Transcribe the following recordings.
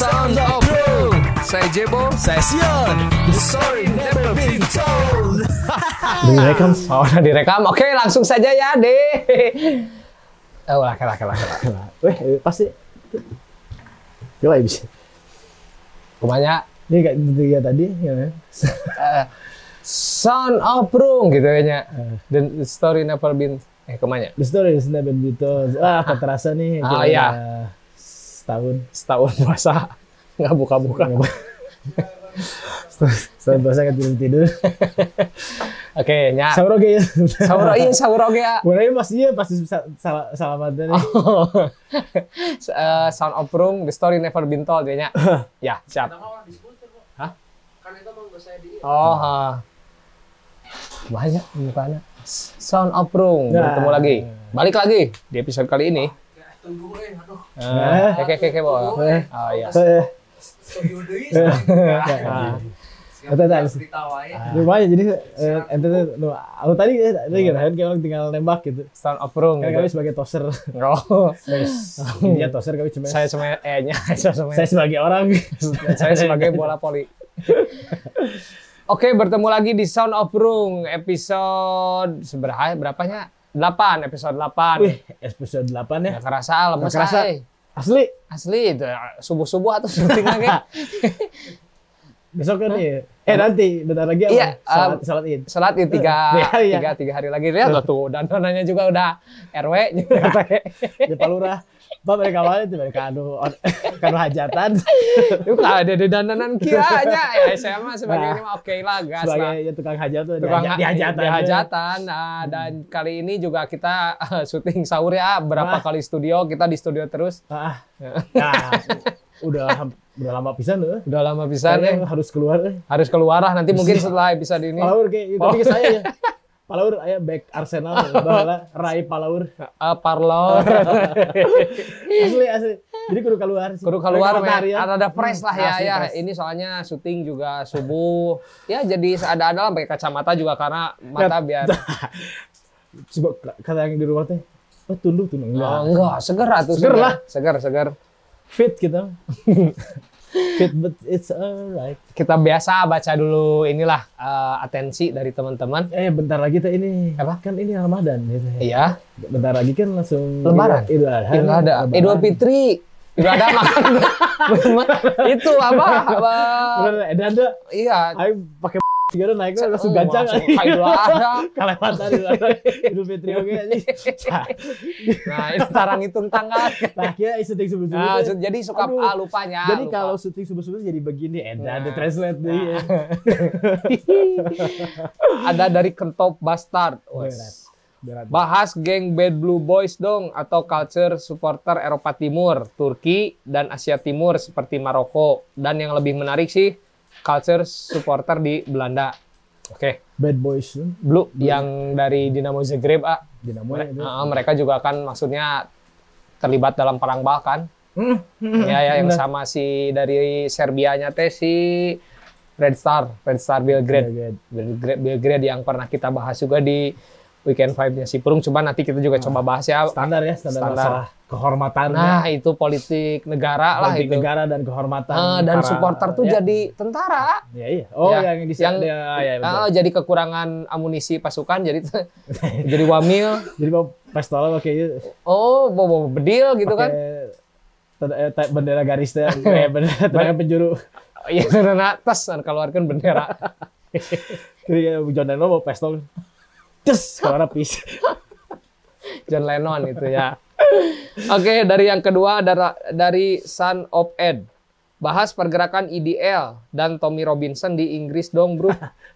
Sound of Bro Saya Jebo Saya Sion. The story never been told. Direkam. Oh, udah direkam. Oke, langsung saja ya, deh. Oh, lah, lah, lah, lah. Weh, eh, pasti. Coba ya bisa. Kumanya Ini kayak tiga tadi, ya. eh, Son of Brung gitu kayaknya. The story never been eh kumanya The story is never been told. Ah, akan terasa nih. Ah, kira-kira iya. Setahun. setahun puasa nggak buka-buka. Setahun puasa kan tidur tidur. Oke, nya. Sauroge ya. Sauro iya sauro ge ya. Mulai pasti iya pasti sa- salah. Eh, Sound of Brung, The Story Never Been Told kayaknya. ya, siap. Hah? Oh, ha. banyak mukanya. Sound of Brung, Nah. bertemu lagi. Balik lagi di episode kali ini. Eh. Oke, oke, oke, bawa. Eh. Oh, iya. Eh, Ah. Tak Lumayan jadi eh, ente tuh aku tadi eh, tadi kira kan kayak orang tinggal nembak gitu. Sound of Brung. Kan gitu. kami sebagai toser. Oh, dia toser kami cuma saya cuma eh-nya, saya cuma saya sebagai orang. saya sebagai bola poli. Oke, bertemu lagi di Sound of Brung episode seberapa berapanya? 8, episode 8. Wih, episode 8 ya. Nggak kerasa lemes kerasa. ay. Asli. Asli itu subuh-subuh atau syuting lagi. Besok kan nih. Eh nanti bentar lagi apa? Iya, Salat, um, salat Id. Salat di tiga, Iya, iya. tiga, tiga hari lagi. Lihat tuh, dan dananya juga udah RW. Di Palura. Pak mereka awalnya tuh mereka anu kanu hajatan Itu lah ada di dandanan kianya. Ya, saya mah sebagai Nah, ini mah oke lah, gas lah. sebagai ya, tukang hajat tuh tukang di hajatan. di hajatan. Nah, dan kali ini juga kita eh, syuting sahur ya berapa Nah. kali studio kita di studio terus Ah, nah, udah udah lama pisan tuh. udah lama Kayaknya nih harus keluar harus keluar lah nanti mungkin setelah episode ini Palaur kayak tapi ke saya ya. Palaur aya back Arsenal bahwa Rai Palaur. eh, parlor Asli asli. Jadi kudu keluar sih. kudu keluar men. ya. ada ada fresh lah ya ya ini soalnya syuting juga subuh ya jadi ada ada lah pakai kacamata juga karena mata biar Coba kata yang di rumah teh. Oh, tunduh tunduh enggak. oh, enggak seger atuh Seger lah. seger seger Fit kita. Fit but it's alright. kita biasa baca dulu inilah eh, atensi dari teman-teman Eh bentar lagi teh ini. Apa? Kan ini Ramadan gitu. iya Bentar lagi kan langsung Lebaran? Idul Adha. Idul Adha. Idul Fitri, Idul Adha makan itu apa? apa eh, ada iya, ayo pakai segala naik langsung gancang langsung Idul Adha. kelewatan Idul Adha. Idul Fitri oke aja. Nah, itu tarang hitung tanggal. Nah, kira syuting subuh-subuh. Nah, jadi suka Aduh. ah, lupanya. Jadi lupa. kalau syuting subuh-subuh jadi begini, eh, Nah. ada translate deh. ya. ada dari Kentop Bastard. Berat. Bahas geng Bad Blue Boys dong atau culture supporter Eropa Timur, Turki dan Asia Timur seperti Maroko dan yang lebih menarik sih culture supporter di Belanda. Oke. Bad Boys tuh, Blue yang dari Dinamo Zagreb ah. Dinamo ya, itu. Ah, mereka juga kan maksudnya terlibat dalam perang Balkan. Hmm, ya ya yang sama si dari Serbianya teh si Red Star, Red Star Belgrade. Belgrade. Belgrade, Belgrade yang pernah kita bahas juga di Weekend Vibe-nya si Purung. Coba nanti kita juga coba bahas ya. Standar ya, standar, Standar. masalah kehormatan. Nah, itu politik negara lah politik itu. negara dan kehormatan. Ah, dan para- supporter tuh ya. jadi tentara. Ya, iya. Oh, Ya, yang di yang- ya, ya, betul. Ah, jadi kekurangan amunisi pasukan jadi jadi wamil. Jadi mau pistol pakai itu Oh, bawa bedil gitu kan. tanda- eh, bendera garis teh, eh, bendera tendangan penjuru. Iya, karena tas keluarkan bendera. Jadi ya, John Lennon mau pistol. Tes, kalau pis. John Lennon itu ya. Oke, dari yang kedua dari Son of Ed. Bahas pergerakan IDL dan Tommy Robinson di Inggris dong, bro.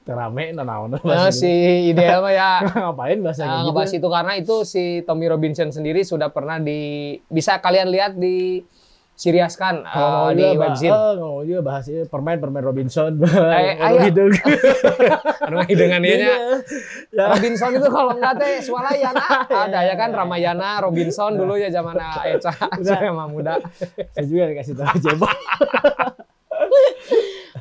Terame nanaon Nah, si IDL mah ya ngapain bahasa nah, ngebahas gitu. itu karena itu si Tommy Robinson sendiri sudah pernah di bisa kalian lihat di Sirias kan Kalau mau di webzine. eh, mau juga bahas ini permain permain Robinson. Eh, Anu ayo. hidung. Karena dengan dia nya Ya. Robinson itu kalau enggak teh swalayan ah. ada ya kan Ramayana Robinson dulu ya zaman Eca saya mah muda. Saya juga dikasih tahu cebok.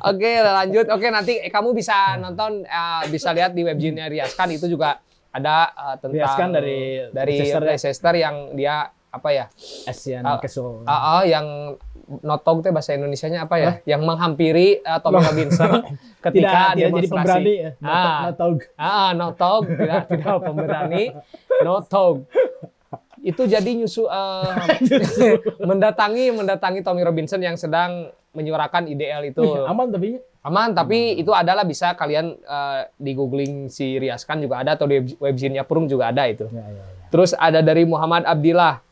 Oke lanjut. Oke nanti eh, kamu bisa nonton eh, bisa lihat di webzine Riaskan itu juga ada eh, tentang Riaskan dari dari Leicester ya? Leicester yang dia apa ya Asian Ah, Kesel. ah, ah, yang notog teh bahasa Indonesianya apa ya? Yang menghampiri uh, Tommy Robinson ketika tidak, tidak jadi pemberani ya. Ah. Notog. Ah, notog tidak tidak pemberani, notog. Itu jadi nyusu uh, mendatangi mendatangi Tommy Robinson yang sedang menyuarakan ideal itu. Aman tapi Aman, tapi itu adalah bisa kalian uh, di googling si Riaskan juga ada atau di webzinnya Purung juga ada itu. ya, ya, ya. Terus ada dari Muhammad Abdillah.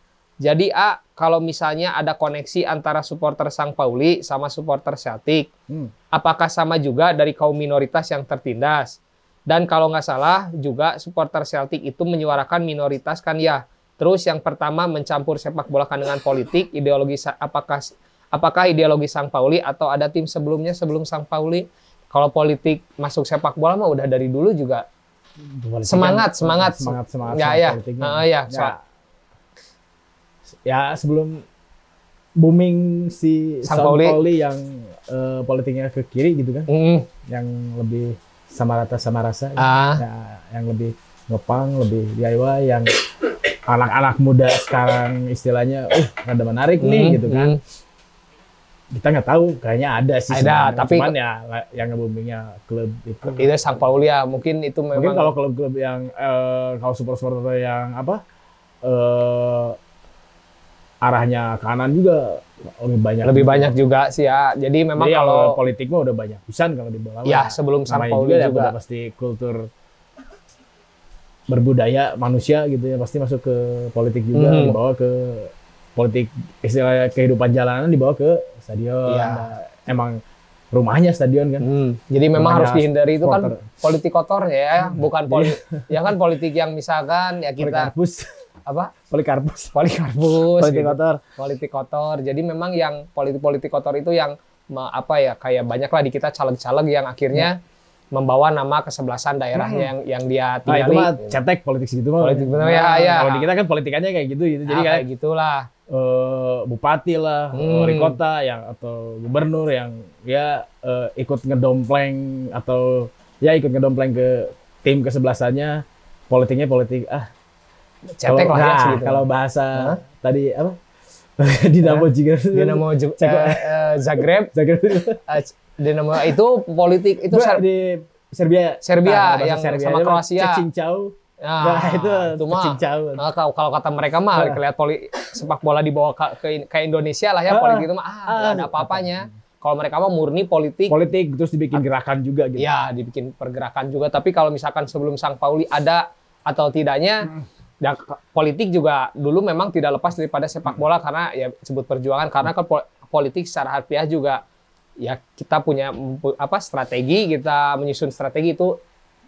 Jadi A, kalau misalnya ada koneksi antara supporter Sang Pauli sama supporter Celtic, Hmm. apakah sama juga dari kaum minoritas yang tertindas? Dan kalau nggak salah juga supporter Celtic itu menyuarakan minoritas kan ya. Terus yang pertama mencampur sepak bola kan dengan politik, ideologi apakah apakah ideologi Sang Pauli atau ada tim sebelumnya sebelum Sang Pauli? Kalau politik masuk sepak bola mah udah dari dulu juga semangat semangat semangat semangat ya semangat ya politiknya. Ah, ya, ya, ya sebelum booming si Sang Pauli. Pauli, yang eh, politiknya ke kiri gitu kan, Mm, yang lebih sama rata sama rasa, ah ya, yang lebih ngepang, lebih DIY, yang anak-anak muda sekarang istilahnya, uh ada menarik nih mm, gitu kan. mm. Kita nggak tahu, kayaknya ada sih. Ada, sebenarnya. tapi- cuman ya yang boomingnya klub itu. itu Sang Pauli ya mungkin itu memang Mungkin kalau klub-klub yang eh, kalau supporter yang apa eh arahnya kanan juga lebih banyak. lebih banyak juga sih ya. Jadi memang Jadi kalau kalau politik mah udah banyak pisan kalau di bola. ya sebelum Namanya Pauli ya juga, udah pasti kultur berbudaya manusia gitu ya pasti masuk ke politik juga Hmm. dibawa ke politik istilah kehidupan jalanan dibawa ke stadion. Iya. Nah, emang rumahnya stadion kan. Hmm, jadi memang Namanya harus dihindari itu kan politik kotor ya, bukan politik ya kan politik yang misalkan ya kita. Apa Polikarpus. polikarpus Politik gitu. kotor. politik kotor. Jadi memang yang politik-politik kotor itu yang apa ya kayak banyak lah di kita caleg-caleg yang akhirnya membawa nama kesebelasan daerahnya yang yang dia Nah itu tinggali. mah cetek politik segitu mah. Politik bener ya, ya. Kalau di kita kan politikannya kayak gitu gitu. Jadi Nah, kayak kayak gitulah. eh, bupati lah, Hmm. wali kota yang atau gubernur yang ya eh, ikut ngedompleng atau ya ikut ngedompleng ke tim kesebelasannya politiknya politik ah Cetek kalau, lah ya nah, segitu. kalau bahasa Hah? tadi apa? Dinamo juga Dinamo Je- Cek- eh, eh, Zagreb, Zagreb. Dinamo itu politik itu Ser- di Serbia. Serbia Nah, yang sama itu mah. Kroasia. Cecincau Nah, nah, itu itu mah. Cecincau Nah, kalau, kalau kata mereka mah Nah. lihat poli sepak bola dibawa ke, ke, ke Indonesia lah ya Ah, politik itu mah ah, nggak ada ah, apa-apanya. Kalau mereka mah murni politik, politik terus dibikin gerakan juga gitu. Ya dibikin pergerakan juga. Tapi kalau misalkan sebelum Sang Pauli ada atau tidaknya, Hmm. Ya ke- politik juga dulu memang tidak lepas daripada sepak bola karena ya sebut perjuangan karena kan pol- politik secara harfiah juga ya kita punya apa strategi kita menyusun strategi itu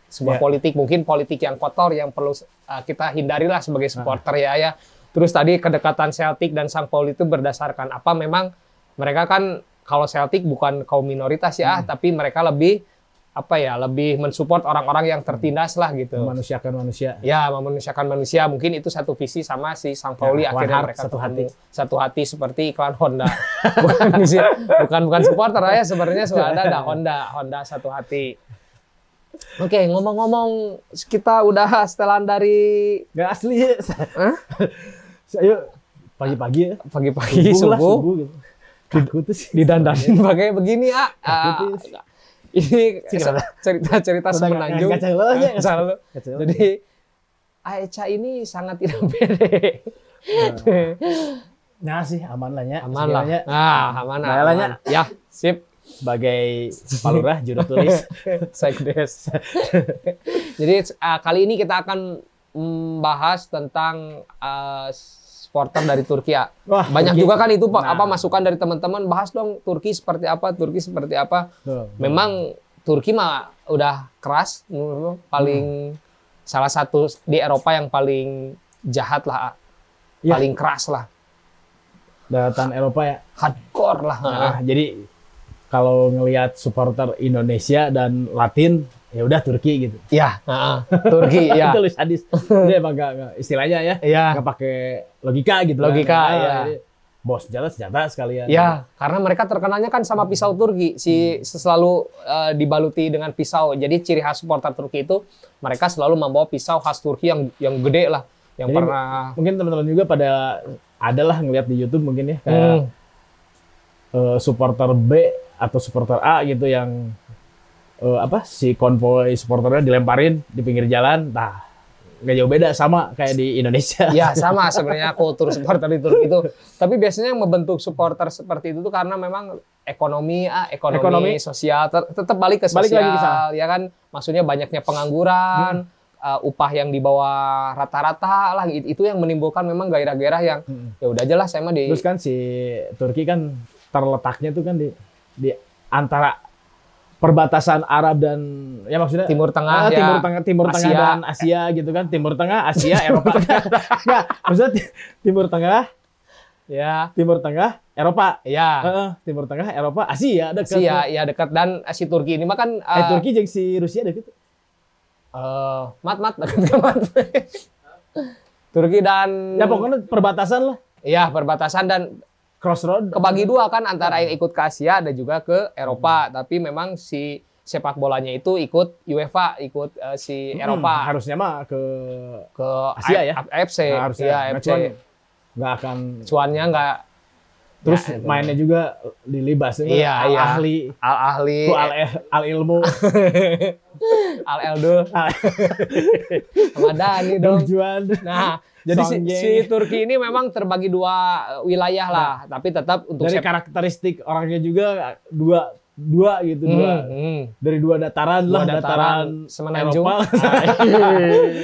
sebuah Ya. politik mungkin politik yang kotor yang perlu uh, kita hindarilah sebagai Ah. supporter ya ya terus tadi kedekatan Celtic dan Sang Pauli itu berdasarkan apa memang mereka kan kalau Celtic bukan kaum minoritas ya Hmm. tapi mereka lebih apa ya lebih mensupport orang-orang yang tertindas lah gitu. Memanusiakan manusia. Ya memanusiakan manusia. Mungkin itu satu visi sama si Sang Pauli Ya, akhirnya heart, mereka satu hati. satu hati seperti iklan Honda. Bukan visi bukan bukan supporter ya sebenarnya sudah ada ada Honda Honda satu hati. Oke ngomong-ngomong kita udah setelan dari nggak asli. Ya Hah? Ayo pagi-pagi ya. Pagi-pagi lah, subuh. gitu. Kaku tuh sih. didandanin pakai begini ya Ah, Aku tuh- ini cerita-cerita semenanjung ya. Jadi Aicha ini sangat tidak pede. Nah sih aman lah ya. aman lah. Nah, aman Nah, lah, aman. Ya, sip. Sebagai palurah juru tulis. Sekdes. Jadi uh, kali ini kita akan membahas tentang uh, supporter dari Turki ya. Wah, Banyak Turki. juga kan itu Pak, Nah. apa masukan dari teman-teman bahas dong Turki seperti apa, Turki seperti apa. Tuh. Memang Turki mah udah keras menurut paling salah satu di Eropa yang paling jahat lah, Ya. paling keras lah, Daratan Eropa ya. hardcore lah. Nah, jadi kalau ngelihat supporter Indonesia dan Latin ya udah Turki gitu. Ya, heeh. Turki ya. Itu Hadis. Dia emang gak, gak- istilahnya ya. Iya. Nggak pakai logika gitu. kan. Logika, Nah, iya. jadi Bos senjata senjata sekalian. Ya, karena mereka terkenalnya kan sama pisau Turki, si selalu eh, dibaluti dengan pisau. Jadi ciri khas supporter Turki itu mereka selalu membawa pisau khas Turki yang yang gede lah, yang Jadi, pernah Mungkin teman-teman juga pada adalah ngelihat di YouTube mungkin ya kayak Hmm, eh, supporter B atau supporter A gitu yang eh, apa si konvoy supporternya dilemparin di pinggir jalan, nah nggak jauh beda sama kayak di Indonesia. Ya sama sebenarnya kultur supporter di Turki itu. Tapi biasanya yang membentuk supporter seperti itu tuh karena memang ekonomi, ah, ekonomi, Ekonomi. sosial, tetap balik ke sosial, Balik lagi ke sana. ya kan? Maksudnya banyaknya pengangguran, uh, upah yang di bawah rata-rata lah, it- itu yang menimbulkan memang gairah-gairah yang Mm. ya udah aja lah saya mah di Terus kan si Turki kan terletaknya tuh kan di di antara perbatasan Arab dan ya maksudnya Timur Tengah Ah, ya, Timur Tengah, Timur Tengah Asia. dan Asia gitu kan. Timur Tengah, Asia, Eropa. Enggak, maksudnya ti- Timur Tengah, ya, Timur Tengah, Eropa. ya. Heeh, Timur Tengah, Eropa, Asia dekat. Asia ya dekat dan eh, si Turki ini mah kan Eh, uh, Turki jeung si Rusia deket. eh, mat mat dekat mat. Turki dan Ya pokoknya perbatasan lah. ya perbatasan dan Crossroad. kebagi dua kan antara yang ikut ke Asia dan juga ke Eropa. Tapi memang si sepak bolanya itu ikut UEFA, ikut eh, si Hmm, Eropa harusnya mah ke ke Asia ya? AFC. Nah, harusnya. Nah, AFC. cuman nggak akan Cuannya nggak terus Ya, mainnya juga di libas Iya, al iya. ahli. Al ahli, ku al, al ilmu. Al eldo, al sama Dani dong. Juan. Nah, jadi si, si Turki ini memang terbagi dua wilayah lah, tapi tetap untuk dari karakteristik orangnya juga dua dua gitu Hmm, dua hmm. dari dua dataran Dua lah dataran dataran, Semenanjung. Eropa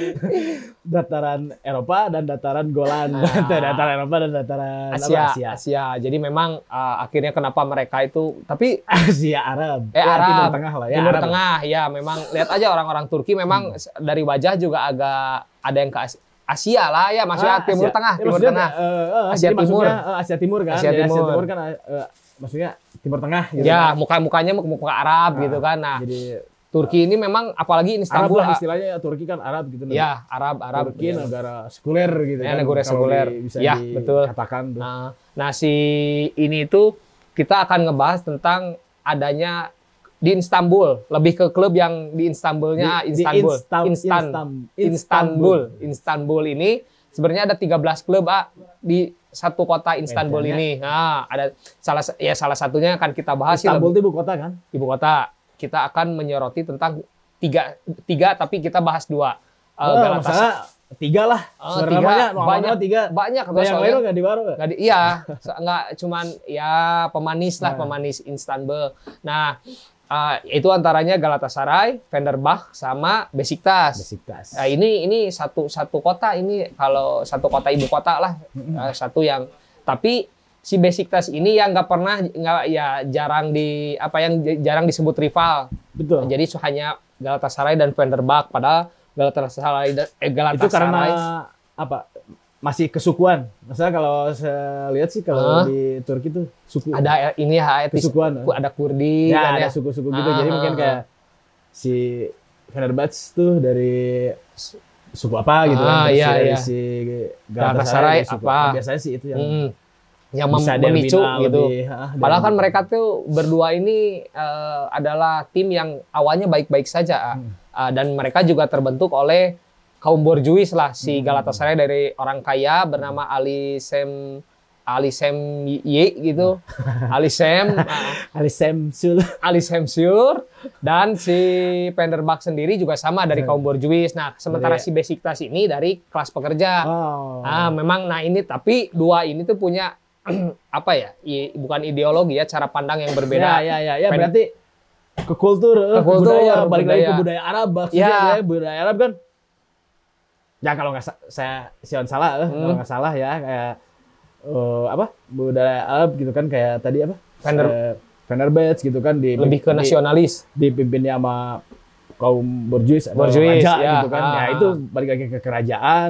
dataran Eropa dan dataran Golan Ah. dataran Eropa dan dataran Asia, Asia Asia. Jadi memang eh, akhirnya kenapa mereka itu tapi Asia Arab Eh, Ya, Arab. Timur Tengah lah ya Timur Arab. Hmm. Tengah ya memang lihat aja orang-orang Turki memang s- dari wajah juga agak ada yang ke As- Asia lah ya maksudnya Ah, Timur Asia. Tengah, Ya, Timur Tengah. eh, eh, Asia Timur. Asia Timur kan Asia Timur. Asia Timur kan eh, maksudnya Timur Tengah gitu Ya, kan. muka-mukanya muka, muka Arab Ah, gitu kan. Nah, jadi Turki ini memang apalagi Arab Istanbul lah ah, istilahnya ya Turki kan Arab gitu ya Arab Arab Turki ya. negara sekuler gitu Ya, kan negara sekuler. di- bisa Ya, betul. dikatakan tuh. Nah, nah si ini itu kita akan ngebahas tentang adanya di Istanbul, lebih ke klub yang di Istanbulnya Di- di Istanbul, Instan, Instam- Istanbul, Istanbul ini sebenarnya ada 13 klub ah di satu kota Istanbul ini. Nah, ada salah sa- ya salah satunya akan kita bahas Istanbul itu ibu kota kan ibu kota. Kita akan menyoroti tentang tiga tiga tapi kita bahas dua. Oh, masalah tiga lah sebenarnya tiga. namanya Banyak. nama tiga banyak Ada yang lain nggak di baru nggak? Di- iya, nggak cuman ya pemanis lah, Nah. pemanis Istanbul. Nah, eh, itu antaranya Galatasaray, Fenerbahce sama Besiktas. Besiktas Nah, ini ini satu satu kota ini kalau satu kota ibu kota lah eh, satu yang tapi si Besiktas ini yang nggak pernah nggak ya jarang di apa yang jarang disebut rival. betul Jadi so- hanya Galatasaray dan Fenerbahce padahal Galatasaray dan eh, itu Galatasaray karena apa masih kesukuan masalah kalau saya lihat sih kalau di Turki tuh suku ada ini ya etnis kesukuan ada Kurdi ya kan ada ya. suku-suku gitu Ah, jadi ah, mungkin ah. kayak si Fenerbahce tuh dari suku apa gitu Ah, kan terus iya, dari iya. si Galatasaray Galatasaray dari suku apa? biasanya sih itu yang Hmm. yang mem- bisa memicu gitu. lebih, ah, Padahal dan- kan mereka tuh berdua ini eh, adalah tim yang awalnya baik-baik saja ah. Hmm. Ah, dan mereka juga terbentuk oleh kaum borjuis lah si Hmm. Galatasaray dari orang kaya bernama Ali Sem Ali Sem Y gitu. Ali Sem ah, Ali Samsul Ali Semsur dan si Penderbach sendiri juga sama dari kaum borjuis. Nah, sementara Dari- si Besiktas ini dari kelas pekerja. oh Ah, memang nah ini tapi dua ini tuh punya apa ya? i- bukan ideologi ya, cara pandang yang ya berbeda. ya ya ya Pen- berarti ke kultur, eh, Ke kultur, budaya, balik lagi ke budaya. budaya Arab maksudnya Ya. ya. budaya Arab kan ya kalau nggak sa- saya Sion salah eh, Hmm. kalau nggak salah ya kayak eh, apa budaya Arab gitu kan kayak tadi apa Fener- Eh, Fenerbahce gitu kan di Lebih ke di- nasionalis. dipimpinnya sama kaum borjuis atau Borjuis, raja ya. gitu kan ya Ah. itu balik lagi ke kerajaan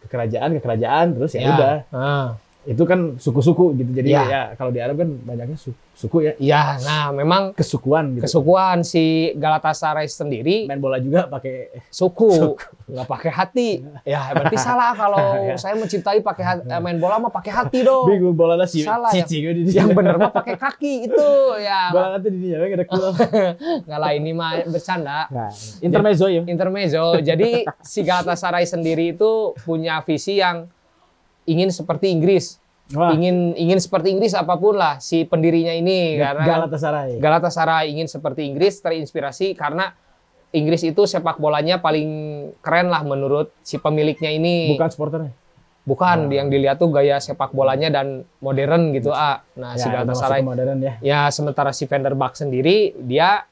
ke kerajaan ke kerajaan terus ya, Ya. udah Ah. Itu kan suku-suku gitu jadi Ya. ya, kalau di Arab kan banyaknya su- suku ya Ya, nah memang kesukuan gitu kesukuan si Galatasaray sendiri main bola juga pakai suku, nggak pakai hati. Ya, berarti salah kalau Ya. saya mencintai pakai hati, eh, main bola mah pakai hati dong. bingung bola nasi Salah ya. cicing di Yang bener mah pakai kaki itu ya. bola nanti di dia ada cool Nggak lah ini mah bercanda. nah, intermezzo ya intermezzo. Jadi si Galatasaray sendiri itu punya visi yang ingin seperti Inggris. Wah, ingin ingin seperti Inggris apa pun lah si pendirinya ini karena Galatasaray. Galatasaray ingin seperti Inggris terinspirasi karena Inggris itu sepak bolanya paling keren lah menurut si pemiliknya ini. Bukan supporternya. Bukan, yang dilihat tuh gaya sepak bolanya dan modern gitu ah. Nah, si Ya, itu Galatasaray modern ya. ya sementara si Vanderbak sendiri dia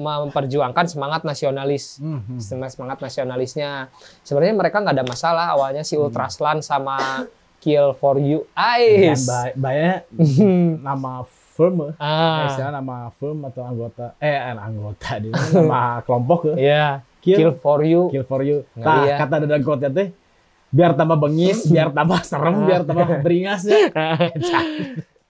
memperjuangkan semangat nasionalis. Hmm, Semangat nasionalisnya. Sebenarnya mereka nggak ada masalah awalnya si Ultraslan sama Kill for You Dan Ice. ba- bayarnya nama firm, eh, ah, istilah nama firm atau anggota, eh eh, anggota di nama kelompok ke iya. Kill, Kill for You. kill for you. Nah, ya. kata dadang kota teh biar tambah bengis, biar tambah serem, biar tambah beringas ya.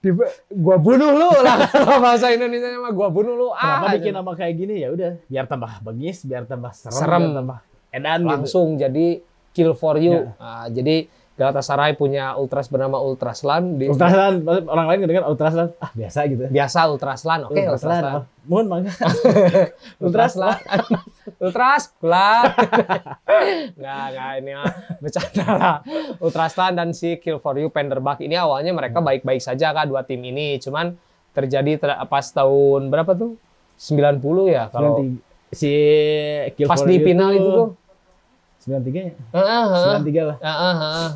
Di, gua bunuh lu lah kalau bahasa Indonesia mah gua bunuh lu Kenapa ah bikin nama kayak gini ya udah, biar tambah bengis, biar tambah serem, Serem. biar tambah edan gitu. langsung jadi kill for you Ya. Ah, jadi Galatasaray punya ultras bernama Ultraslan di Ultrasan, orang lain dengan ultrasan, ah biasa gitu. biasa Ultraslan oke Ultrasan, Ultraslan. Oh, mohon mangga. Ultraslan. Ultras kula nggak nggak ini mah bercanda lah. Ultraslan dan si Kill for You Penderbak ini awalnya mereka baik-baik saja kan dua tim ini. Cuman terjadi ter- pas tahun berapa tuh? 90 ya kalau si Kill pas for di You final itu tuh? 93 ya? Heeh, heeh. 93 lah. Heeh, heeh.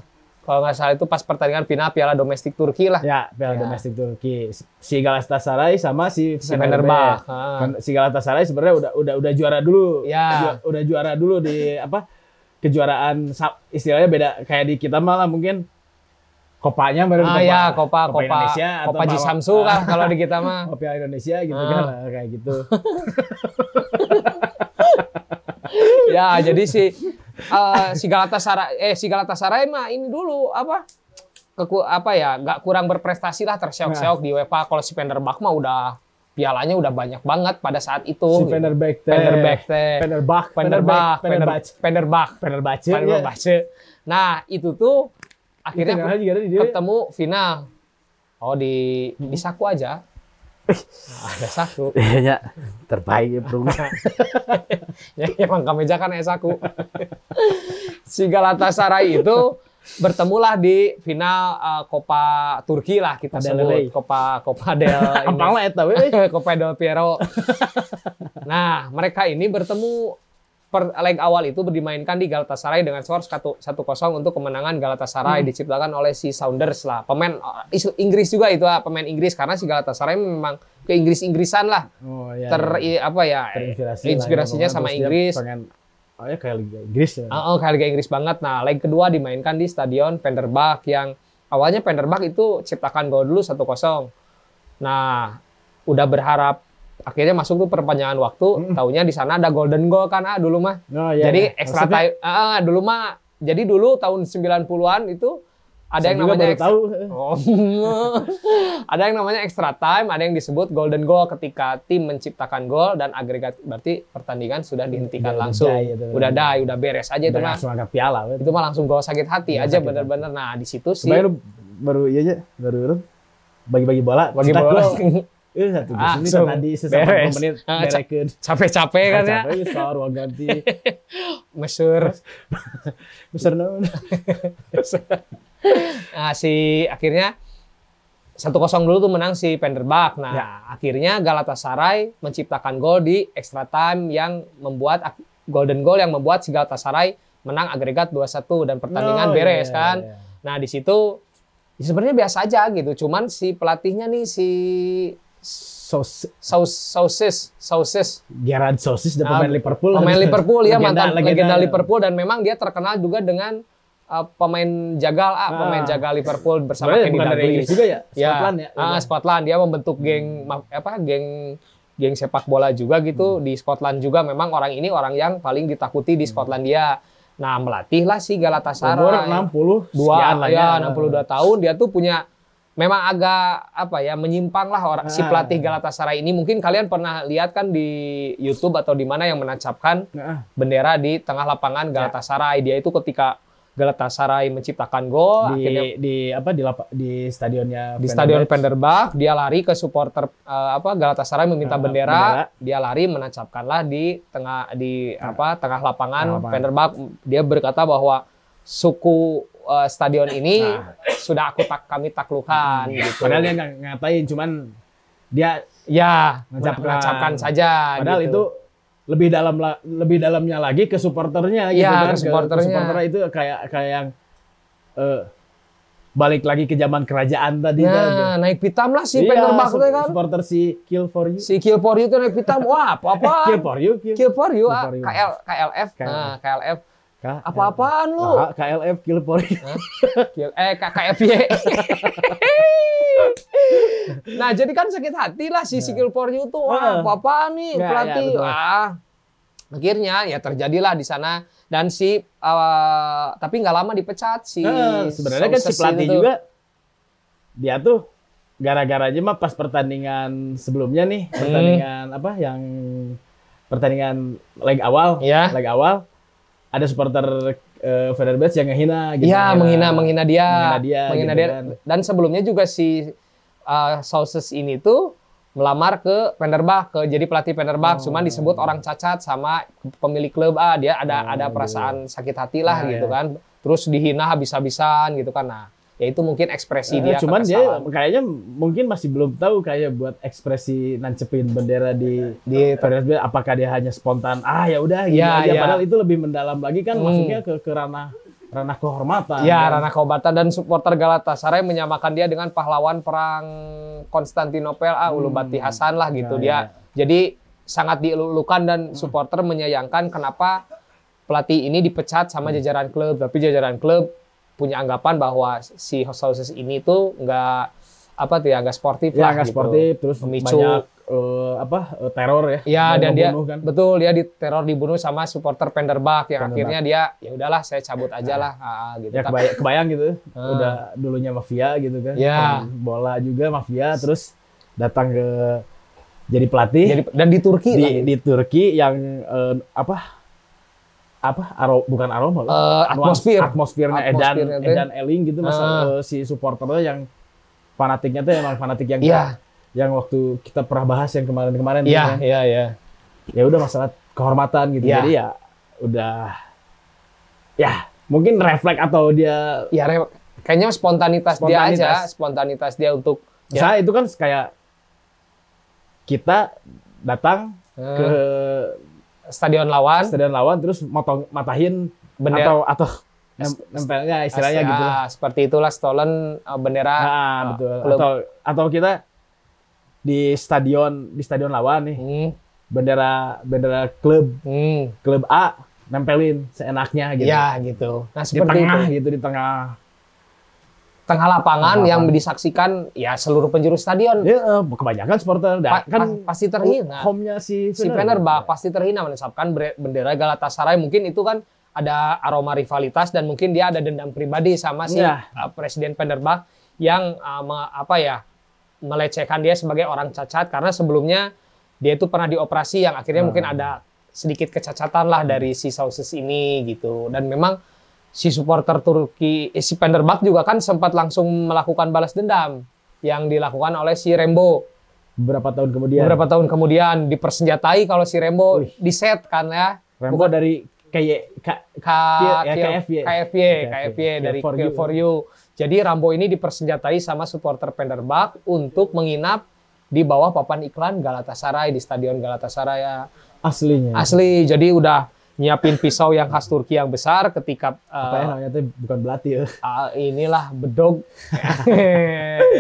Kalau nggak salah itu pas pertandingan final Piala Domestik Turki lah. Ya, Piala Ya. Domestik Turki. Si Galatasaray sama si Si Fenerbahce. Heeh. Kan Si Galatasaray sebenarnya udah udah udah juara dulu. Ya. Ju- Udah juara dulu di apa? Kejuaraan istilahnya beda kayak di kita malah mungkin kopanya baru Ah ya, Copa Copa Indonesia atau Copa apa- Jisamsu lah kalau di kita mah. Piala Indonesia gitu Ah. kan kayak gitu. ya, jadi si eh, si Galatasaray eh si Galatasaray mah ini dulu apa? Keku, apa ya, nggak kurang berprestasi lah terseok-seok di UEFA. Kalau si Fenerbahce mah udah pialanya udah banyak banget pada saat itu. si gitu. Fenerbahce. Fenerbahce teh. Fenerbahce. Fenerbahce, Fenerbahce. Fenerbahce, Fenerbahce. ya. Fenerbahce. Nah, itu tuh Akhirnya dia. ketemu final. Oh di di saku aja. Ada saku. Iya, terbaik ya, Bro. ya emang kameja kan es aku. si Galatasaray itu bertemulah di final uh, Copa Turki lah kita Copa sebut Copa Copa del eta we. Copa del Piero. nah, mereka ini bertemu leg awal itu dimainkan di Galatasaray dengan skor 1-0 untuk kemenangan Galatasaray Hmm. diciptakan oleh si Saunders lah. Pemain is- Inggris juga itu ah, pemain Inggris karena si Galatasaray memang ke Inggris-Inggrisan lah. Oh, iya, Ter iya. apa ya? Terinspirasi lah, inspirasinya ya, sama Inggris. Pengen, oh ya kayak Liga Inggris ya. Oh, oh, kayak Liga Inggris banget. Nah, leg kedua dimainkan di Stadion Penderbach yang awalnya Penderbach itu ciptakan gol dulu 1-0. Nah, udah berharap akhirnya masuk tuh perpanjangan waktu, taunya di sana ada golden goal kan ah dulu mah. Oh, iya, jadi iya. extra Maksudnya, time ah, dulu mah jadi dulu tahun 90-an itu ada saya yang namanya baru extra- tahu. Oh. ada yang namanya extra time, ada yang disebut golden goal ketika tim menciptakan gol dan agregat berarti pertandingan sudah dihentikan Udah langsung. die itu, udah udah die, udah beres aja itu Udah mah. langsung piala. we. Itu mah langsung gol sakit hati Gol aja bener-bener. Nah, di situ sih Sebenarnya lu baru iya aja, baru bagi-bagi bola. bagi bola. Eh, satu Ah, ini langsung tadi sesama beres. menit Ah, berekeun. capek-capek kan ya. Capek skor ruang ganti. Mesur. Naon. Nah, si akhirnya 1-0 dulu tuh menang si Penderbach. Nah, Ya. akhirnya Galatasaray menciptakan gol di extra time yang membuat golden goal yang membuat si Galatasaray menang agregat 2-1 dan pertandingan Oh, beres iya, kan. iya. Nah, di situ ya sebenarnya biasa aja gitu. Cuman si pelatihnya nih si Sos Saus Sausis Sausis Gerard Sosis dan Ah, pemain Liverpool. pemain Liverpool ya Legenda- mantan legenda, Liverpool dan memang dia terkenal juga dengan uh, pemain jagal ah, pemain Ah. jagal Liverpool bersama Kenny Dalglish. Inggris juga ya, Ya, Scotland ya. ah, Scotland dia membentuk geng ma- apa geng geng sepak bola juga gitu Hmm. di Scotland juga memang orang ini orang yang paling ditakuti di Skotlandia. Nah, melatihlah si Galatasaray. Umur 60 dua sekian lah ya 62 tahun dia tuh punya memang agak apa ya menyimpang lah orang si Ah. pelatih Galatasaray ini mungkin kalian pernah lihat kan di YouTube atau di mana yang menancapkan Nah, bendera di tengah lapangan Ya. Galatasaray dia itu ketika Galatasaray menciptakan gol di akhirnya di apa di lapa- di stadionnya di stadion Fenerbahce. Penderbach dia lari ke supporter eh, apa Galatasaray meminta Ah, bendera, bendera. dia lari menancapkanlah di tengah di Ah. apa tengah lapangan Tengah lapangan. Penderbach dia berkata bahwa suku eh, stadion ini Nah. sudah aku tak kami taklukan gitu. Padahal dia nggak ngatain, cuman dia ya mencapkan saja. padahal gitu. itu lebih dalam la- lebih dalamnya lagi ke supporternya gitu Iya, kan. ke supporternya. supporternya itu kayak kayak yang eh, balik lagi ke zaman kerajaan tadi kan. Nah, naik pitam lah si Iya, Fenerbahce su- kan. supporter si Kill for You. Si Kill for You tuh naik pitam. Wah, apa-apa. Kill for You, Kill. Kill for You, Kill ah, for You. KL, KLF. KLF. Nah, KLF. Apa-apaan lu? KLF Kill. Kill, eh, K- KFY. nah, jadi kan sakit hati lah si, si Kill for You tuh. Wah, Heeh. apa-apaan nih Ya, ya, pelatih. betul. Wah. Akhirnya ya terjadilah di sana dan si eh, tapi nggak lama dipecat si Nah, sebenarnya kan si pelatih itu. juga dia tuh gara-garanya mah pas pertandingan sebelumnya nih, Hmm. pertandingan apa yang pertandingan leg awal, Ya. leg awal ada supporter eh, Fenerbahce yang ngehina gitu. Iya, menghina menghina dia, menghina dia, menghina gitu dia. kan. Dan sebelumnya juga si uh, Sauces ini tuh melamar ke Fenerbahce, ke jadi pelatih Fenerbahce, Oh. cuman disebut orang cacat sama pemilik klub. Ah, dia ada Oh, ada perasaan sakit hati lah Nah, gitu ya. kan. Terus dihina habis-habisan gitu kan. Nah, ya itu mungkin ekspresi Eh, dia cuman dia kayaknya mungkin masih belum tahu kayak buat ekspresi nancepin bendera di di Fenerbahce apakah dia hanya spontan ah ya udah gitu Ya, aja ya. padahal itu lebih mendalam lagi kan Hmm. masuknya ke ke ranah ranah kehormatan. Ya, kan. Rana Kaubatan dan supporter Galatasaray menyamakan dia dengan pahlawan perang Konstantinopel, ah, Ulubati Hasan lah gitu Ya, dia. ya. Jadi sangat dielulukan dan supporter menyayangkan kenapa pelatih ini dipecat sama jajaran klub, tapi jajaran klub punya anggapan bahwa si Sauces ini tuh nggak apa tuh ya nggak sportif ya lah nggak gitu. sportif terus Memicu. banyak eh, apa eh, teror ya Ya dan dia kan. betul dia diteror dibunuh sama supporter Penderbach yang Penderbach. akhirnya dia ya udahlah saya cabut aja lah ah, gitu. ya kebayang, kebayang gitu Ah. udah dulunya mafia gitu kan Ya. Bola juga mafia terus datang ke jadi pelatih jadi dan di Turki di, lagi. di Turki yang eh, apa apa aro, bukan aroma Eh, nuans- atmosfer. atmosfernya Edan. Edan Eling gitu masa Ah. eh, si supporternya yang fanatiknya tuh emang fanatik yang Iya. yang waktu kita pernah bahas yang kemarin-kemarin tuh Iya, iya, iya. ya udah masalah kehormatan gitu Iya. jadi ya udah ya mungkin refleks atau dia Ya, re- kayaknya spontanitas, dia aja, Spontanitas. spontanitas dia untuk ya, saya itu kan kayak kita datang ke eh, stadion lawan, stadion lawan terus motong matahin bendera atau atau nem- nempelnya istilahnya Ah, gitu lah. Seperti itulah stolen eh, bendera. Nah, betul. klub. Atau atau kita di stadion di stadion lawan nih Hmm, bendera bendera klub hmm. klub A nempelin seenaknya gitu. Ya, gitu. Nah, di seperti tengah itu. gitu di tengah. Tengah lapangan Tengah yang lapangan. disaksikan ya seluruh penjuru stadion. Ya, kebanyakan supporter Pa- dah, kan pa- pasti terhina. home-nya si si Fenerbahce pasti terhina menetapkan bre- bendera Galatasaray mungkin itu kan ada aroma rivalitas dan mungkin dia ada dendam pribadi sama si uh, presiden Fenerbahce yang uh, me- apa ya melecehkan dia sebagai orang cacat karena sebelumnya dia itu pernah dioperasi yang akhirnya Hmm. mungkin ada sedikit kecacatan lah dari si Sauces ini gitu dan memang si supporter Turki eh, si Fenerbahce juga kan sempat langsung melakukan balas dendam yang dilakukan oleh si Rembo beberapa tahun kemudian. beberapa tahun kemudian dipersenjatai kalau si Rembo Wih. di set kan ya Rembo dari kayak ka, K, Kill- KFY. KFY, KFY dari for Kill You. for You. Jadi Rambo ini dipersenjatai sama supporter Fenerbahce untuk menginap di bawah papan iklan Galatasaray di Stadion Galatasaray ya. aslinya. Asli, jadi udah nyiapin pisau yang khas Turki yang besar ketika Apa ya uh, namanya tuh bukan belati ya. uh, inilah bedog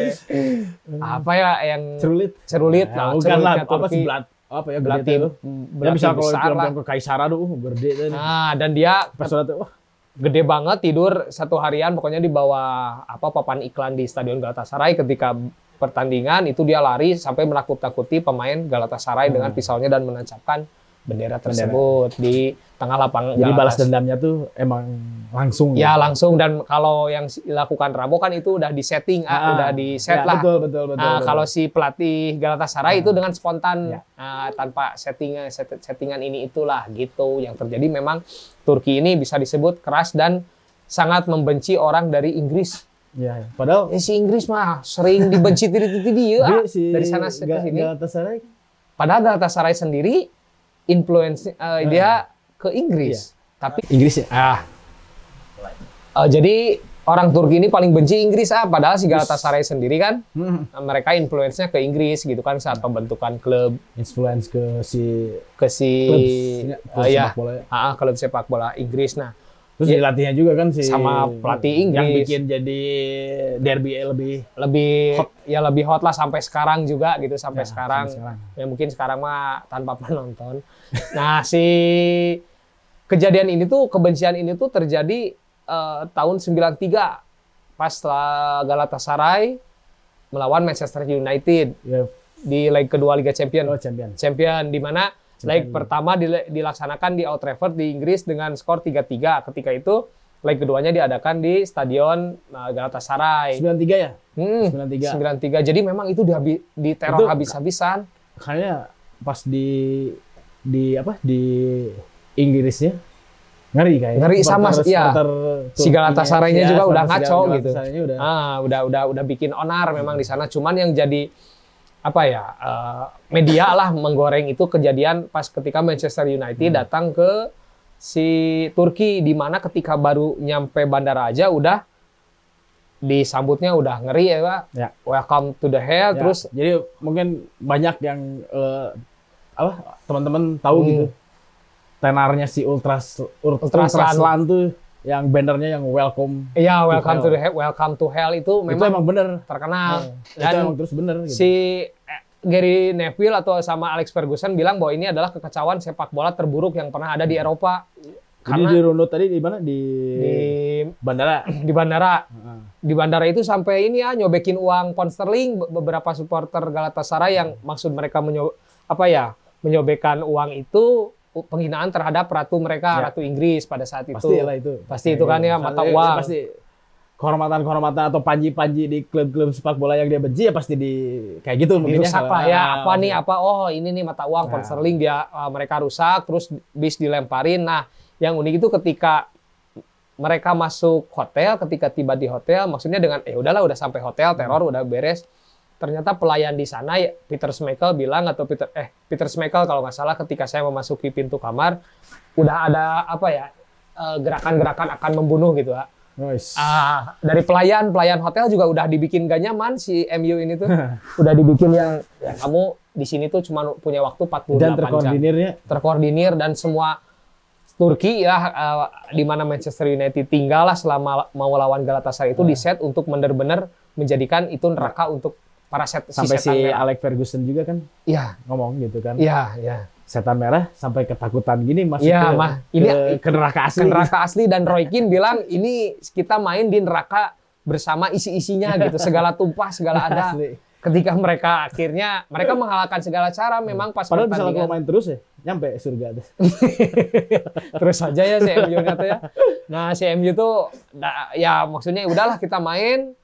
apa ya yang Cerulit. cerulit Nah, lah, bukan lah apa sih belat apa ya Belati. Ya belati bisa kalau film-film kekaisaran tuh uh, gede tuh. nih. Nah, dan dia Pas udah tuh gede banget tidur satu harian pokoknya di bawah apa papan iklan di Stadion Galatasaray ketika pertandingan itu dia lari sampai menakut-takuti pemain Galatasaray dengan Hmm. pisaunya dan menancapkan bendera tersebut di tengah lapangan. jadi balas dendamnya tuh emang langsung. Ya langsung dan kalau yang dilakukan Ramo kan itu udah di setting, ah, Ah, udah di set ya, lah. Betul betul betul. Nah, betul. kalau si pelatih Galatasaray Ah. itu dengan spontan Ya. ah, tanpa settingan set- settingan ini itulah gitu yang terjadi memang Turki ini bisa disebut keras dan sangat membenci orang dari Inggris. ya, padahal Eh, si Inggris mah sering dibenci tiri-tiri dia ah, dia si dari sana ke sini. Galatasaray Padahal Galatasaray sendiri influence eh, dia ke Inggris. Tapi Inggris ya. ah. Eh, jadi orang Turki ini paling benci Inggris ah. Padahal si Galatasaray sendiri kan Hmm. mereka influence-nya ke Inggris gitu kan saat pembentukan klub. Influence ke si ke si klub, Ah, klub ya, sepak bola ya. ah, klub sepak bola Inggris. Nah Terus Ya. dilatihnya juga kan si Sama pelatih Inggris. yang bikin jadi derby lebih lebih Hot. ya lebih hot lah sampai sekarang juga gitu sampai Ya, sekarang. sampai sekarang. ya mungkin sekarang mah tanpa penonton nah si kejadian ini tuh kebencian ini tuh terjadi eh, tahun 93 pas setelah Galatasaray melawan Manchester United ya di leg kedua Liga Champion oh champion. Champion di mana leg pertama dilaksanakan di Old Trafford di Inggris dengan skor 3-3 ketika itu leg keduanya diadakan di stadion eh, Galatasaray 93 ya? Hmm, 93. 93. Jadi memang itu di, di teror habis-habisan. Kayaknya pas di di apa di Inggrisnya ngeri kayaknya. Ngeri sama, supporter Si Galatasaraynya ya, juga udah ngaco gitu. Udah Ah, udah udah udah bikin onar memang di sana. Cuman yang jadi apa ya eh, media lah menggoreng itu kejadian pas ketika Manchester United Hmm. datang ke si Turki di mana ketika baru nyampe bandara aja udah disambutnya udah ngeri ya Pak. Ya. Welcome to the hell Ya, terus jadi mungkin banyak yang eh, apa teman-teman tahu Hmm. gitu tenarnya si ultras ur- Ultraslan. ultraslan tuh yang bannernya yang welcome ya welcome to hell. the hell, welcome to hell itu itu memang emang bener. terkenal. Itu dan emang terus bener gitu. si eh, Gary Neville atau sama Alex Ferguson bilang bahwa ini adalah kekacauan sepak bola terburuk yang pernah ada di Eropa. Jadi karena di runut tadi di mana? Di, di bandara. di bandara. Heeh. di bandara itu sampai ini ya nyobekin uang pound sterling Be- beberapa supporter Galatasaray yang maksud mereka menyo apa ya menyobekan uang itu penghinaan terhadap ratu mereka Ya. ratu Inggris pada saat itu. Pasti lah itu. Pasti itu kan ya, mata uang. pasti kehormatan-kehormatan atau panji-panji di klub-klub sepak bola yang dia benci ya pasti di kayak gitu mungkin dirusak lah ya? Apa nih? apa apa? Oh ini nih mata uang pound Nah. sterling dia uh, mereka rusak terus bis dilemparin. Nah yang unik itu ketika mereka masuk hotel ketika tiba di hotel maksudnya dengan eh udahlah udah sampai hotel teror Hmm. udah beres ternyata pelayan di sana ya, Peter Schmeichel bilang atau Peter eh Peter Schmeichel kalau nggak salah ketika saya memasuki pintu kamar udah ada apa ya eh, gerakan-gerakan akan membunuh gitu ya. Nice. Ah, dari pelayan, pelayan hotel juga udah dibikin gak nyaman si MU ini tuh. udah dibikin yang ya, kamu di sini tuh cuma punya waktu 48 jam. dan terkoordinirnya Terkoordinir dan semua Turki ya eh, di mana Manchester United tinggal lah selama mau lawan Galatasaray itu di set untuk benar-benar menjadikan itu neraka untuk para set sampai si setan merah. Alex Ferguson juga kan Iya, ngomong gitu kan iya, iya. setan merah sampai ketakutan gini masuk Iya, ke, mah. Ini- ke neraka asli Ke neraka asli dan Roy Keane bilang ini kita main di neraka bersama isi-isinya gitu segala tumpah segala ada Asli. ketika mereka akhirnya mereka menghalalkan segala cara memang pas padahal bisa kalau main terus ya nyampe surga tuh. terus saja ya si MU kata ya nah si MU tuh nah, ya maksudnya udahlah kita main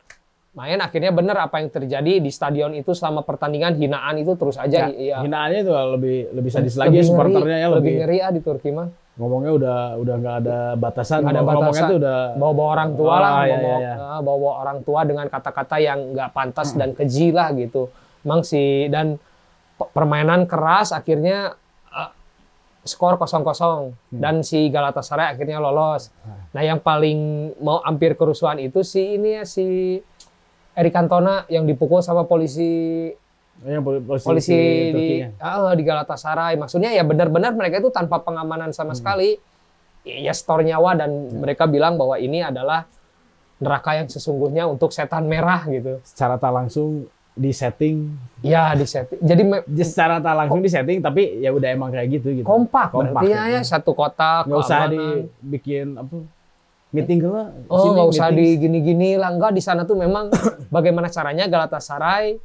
main akhirnya bener apa yang terjadi di stadion itu selama pertandingan hinaan itu terus aja Ya, ya, hinaannya itu lebih lebih sadis lagi Lebih supporternya ngeri, ya lebih lebih ngeri ah di Turki mah ngomongnya udah udah nggak ada batasan ada ngomongnya batasan. tuh udah bawa-bawa orang tua Ah, lah, iya, bawa, iya, iya. ah, bawa orang tua dengan kata-kata yang nggak pantas dan keji lah gitu. Emang sih dan pe- permainan keras akhirnya eh, skor 0-0 Hmm. dan si Galatasaray akhirnya lolos. Nah, yang paling mau hampir kerusuhan itu si ini ya si Erik Cantona yang dipukul sama polisi pol- polisi, polisi di Turkinya. ah, di Galatasaray. Maksudnya ya benar-benar mereka itu tanpa pengamanan Hmm. sama sekali. Ya, ya store nyawa dan mereka bilang bahwa ini adalah neraka yang sesungguhnya untuk setan merah gitu. secara tak langsung di setting Ya di set. Jadi secara tak langsung di setting tapi ya udah emang kayak gitu gitu kompak, Kompak, berarti ya, ya. ya satu kotak nggak usah dibikin apa meeting lah Oh nggak usah di gini-gini lah enggak di sana tuh memang bagaimana caranya Galatasaray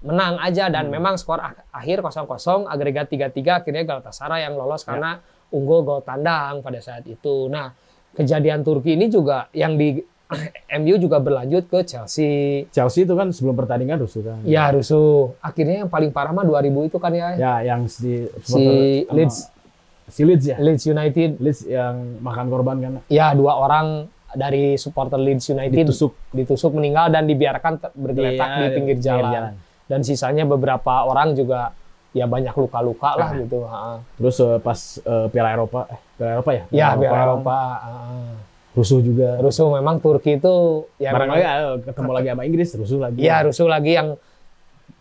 menang aja dan Hmm. memang skor ak- akhir 0-0 agregat 3-3 akhirnya Galatasaray yang lolos Ya. karena unggul gol tandang pada saat itu. Nah kejadian Turki ini juga yang di MU juga berlanjut ke Chelsea. Chelsea itu kan sebelum pertandingan rusuh kan Ya rusuh. Akhirnya yang paling parah mah 2000 itu kan ya. ya yang si si Leeds si Leeds ya Leeds United. Leeds yang makan korban kan Ya dua orang dari supporter Leeds United ditusuk ditusuk meninggal dan dibiarkan bergeletak Iya, di pinggir jalan. dan sisanya beberapa orang juga ya banyak luka-luka lah Ah. gitu. Ha. Terus eh, pas eh, Piala Eropa, eh, Piala Eropa ya? Ya biar Eropa. ah. rusuh juga. rusuh memang Turki itu ya Barangkali memang- ah, ketemu lagi sama Inggris rusuh lagi. Iya rusuh lagi yang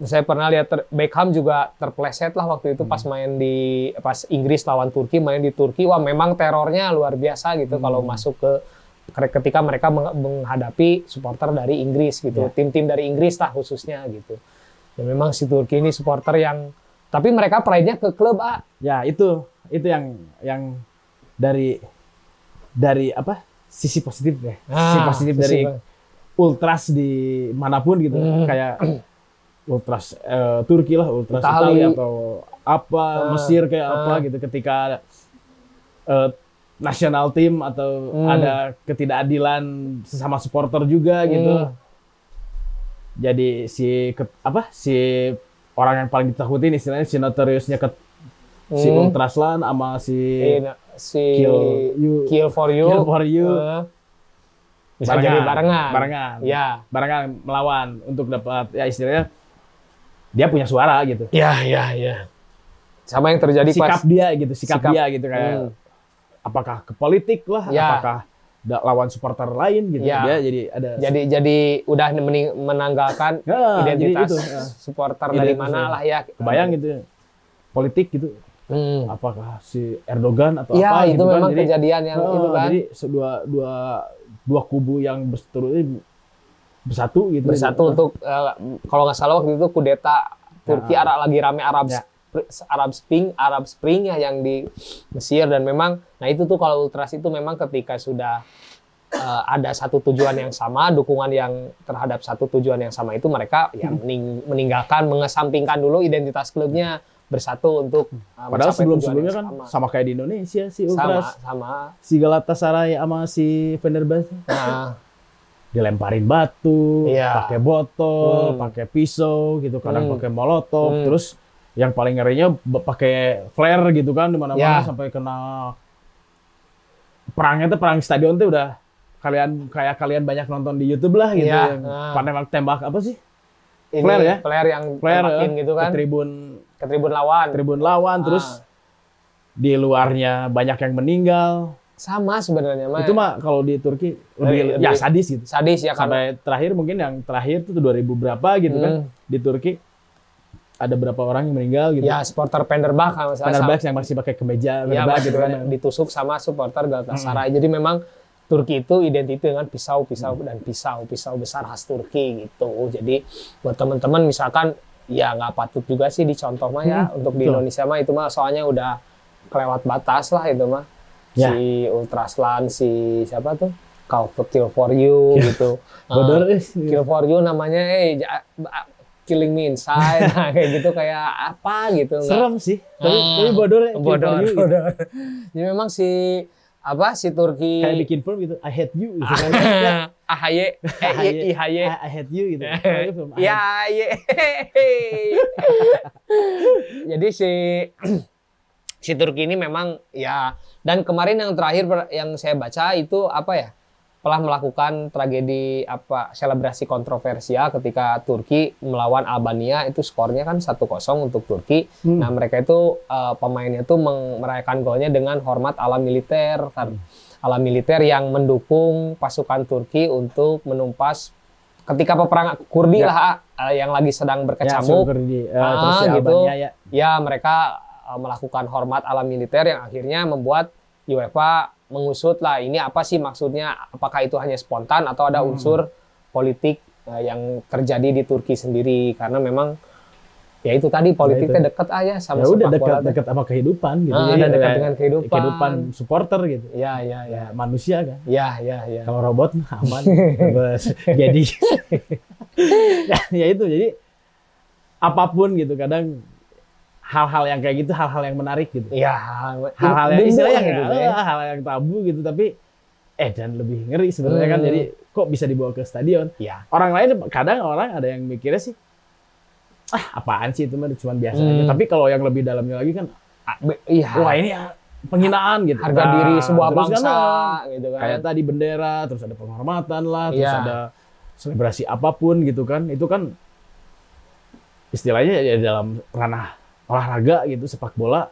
saya pernah lihat ter- Beckham juga terpleset lah waktu itu pas main di pas Inggris lawan Turki main di Turki. Wah memang terornya luar biasa gitu kalau masuk ke ketika mereka meng- menghadapi supporter dari Inggris gitu. Tim-tim dari Inggris lah khususnya gitu. Dan memang si Turki ini supporter yang tapi mereka pride-nya ke klub ah Ya itu itu yang yang dari dari apa? Sisi positif ya. sisi Ah, positif sisi dari ultras di mana pun gitu. Hmm. kayak ultras eh, Turki lah ultras Itali. Italia atau apa Ah, Mesir kayak ah. apa gitu ketika eh, nasional tim atau Hmm. ada ketidakadilan sesama supporter juga gitu Hmm. jadi si ke- apa si orang yang paling ditakutin istilahnya si notoriousnya ke si Hmm. ultraslan sama si Ini, si kill you Kill for you. Kill for you. Eh, bisa jadi barengan. barengan Ya. barengan melawan untuk dapat ya istilahnya dia punya suara gitu Ya, ya, ya. Sama yang terjadi sikap pas dia gitu sikap, Sikap. dia gitu kayak Hmm. apakah ke politik lah Ya. apakah da- lawan supporter lain gitu Ya. dia jadi ada jadi jadi udah menanggalkan Ya, jadi identitas itu, ya. supporter dari Identitas, mana ya. lah ya. kebayang gitu politik gitu Hmm. apakah si Erdogan atau Ya, apa itu gitu kan memang jadi kejadian yang Oh, itu kan. Jadi dua dua dua kubu yang berseteru ini bersatu gitu. bersatu untuk eh, kalau nggak salah waktu itu kudeta Turki Ya. Arab lagi rame Arab Ya. Arab Spring Arab Spring ya yang di Mesir dan memang nah itu tuh kalau ultras itu memang ketika sudah eh, ada satu tujuan yang sama dukungan yang terhadap satu tujuan yang sama itu mereka ya Hmm. mening- meninggalkan mengesampingkan dulu identitas klubnya bersatu untuk eh, Padahal sebelum sebelumnya kan sama. sama. kayak di Indonesia sih sama Ultras. sama Si Galatasaray sama si Fenerbahce nah, dilemparin batu, Iya. pakai botol, Hmm. pakai pisau gitu, kadang Hmm. pakai molotov, Hmm. terus yang paling ngerinya pakai flare gitu kan di mana-mana Ya. sampai kena perangnya tuh perang stadion tuh udah kalian kayak kalian banyak nonton di YouTube lah gitu Iya. yang Ah. tembak tembak apa sih? ini Flare ya? flare yang Flare ya, gitu kan ke tribun ke tribun lawan tribun lawan Ah. terus di luarnya banyak yang meninggal. Sama sebenarnya mah Itu mah kalau di Turki lebih, Lebih- ya lebih- sadis gitu. sadis ya karena Sampai terakhir mungkin yang terakhir tuh 2000 berapa gitu kan Hmm. di Turki ada berapa orang yang meninggal gitu. ya supporter Penderbach kalau misalnya Fenerbahce yang masih pakai kemeja ya, gitu kan. ditusuk sama supporter Galatasaray Hmm. jadi memang Turki itu identik dengan pisau-pisau dan pisau-pisau besar khas Turki gitu jadi buat teman-teman misalkan ya nggak patut juga sih dicontoh mah ya Hmm, untuk di. Indonesia mah itu mah soalnya udah kelewat batas lah itu mah Ya. si Ultraslan si siapa tuh for Kill for You gitu Bodor Ah, eh. Kill for You namanya eh Killing Me Inside Nah, kayak gitu kayak apa gitu nggak- Serem sih. Tapi, Ah, tapi bodor ya. bodor, gitu. bodor. Jadi memang si apa si Turki Kayak bikin film gitu. I hate you gitu kan. AHY eh I- IHY I, hate you gitu. Film, ya ye jadi si si Turki ini memang ya dan kemarin yang terakhir yang saya baca itu apa ya telah melakukan tragedi apa selebrasi kontroversial ketika Turki melawan Albania itu skornya kan 1-0 untuk Turki. Hmm. Nah, mereka itu eh, pemainnya itu merayakan golnya dengan hormat ala militer kan. Ala militer yang mendukung pasukan Turki untuk menumpas ketika peperangan Kurdi Ya. lah eh, yang lagi sedang Ya, berkecamuk Sugar di, eh, Ah, terus gitu. Albania ya. ya mereka uh, melakukan hormat ala militer yang akhirnya membuat UEFA mengusut lah ini apa sih maksudnya apakah itu hanya spontan atau ada Hmm. unsur politik uh, yang terjadi di Turki sendiri karena memang ya itu tadi politiknya dekat aja sama Ya udah sepak bola dekat dekat sama kehidupan gitu. Ah, Jadi dan dekat kayak dengan kehidupan. kehidupan supporter gitu. ya ya ya Ya manusia kan. ya ya ya Kalau robot aman. Jadi ya, ya itu jadi apa pun gitu kadang hal-hal yang kayak gitu hal-hal yang menarik gitu. ya Hal-hal yang istilahnya lah gitu nggak- ya. ah, hal yang tabu gitu tapi eh dan lebih ngeri sebenarnya kan Hmm. jadi kok bisa dibawa ke stadion. ya Orang lain kadang orang ada yang mikirnya sih ah apaan sih itu mah cuma biasa aja. Hmm. Tapi kalau yang lebih dalamnya lagi kan Ah, iya wah ini ah, penghinaan gitu. harga Nah, diri sebuah terus kan, bangsa ah, gitu kan kayak tadi bendera terus ada penghormatan lah terus Iya. ada selebrasi apa pun gitu kan itu kan istilahnya ya dalam ranah olahraga gitu sepak bola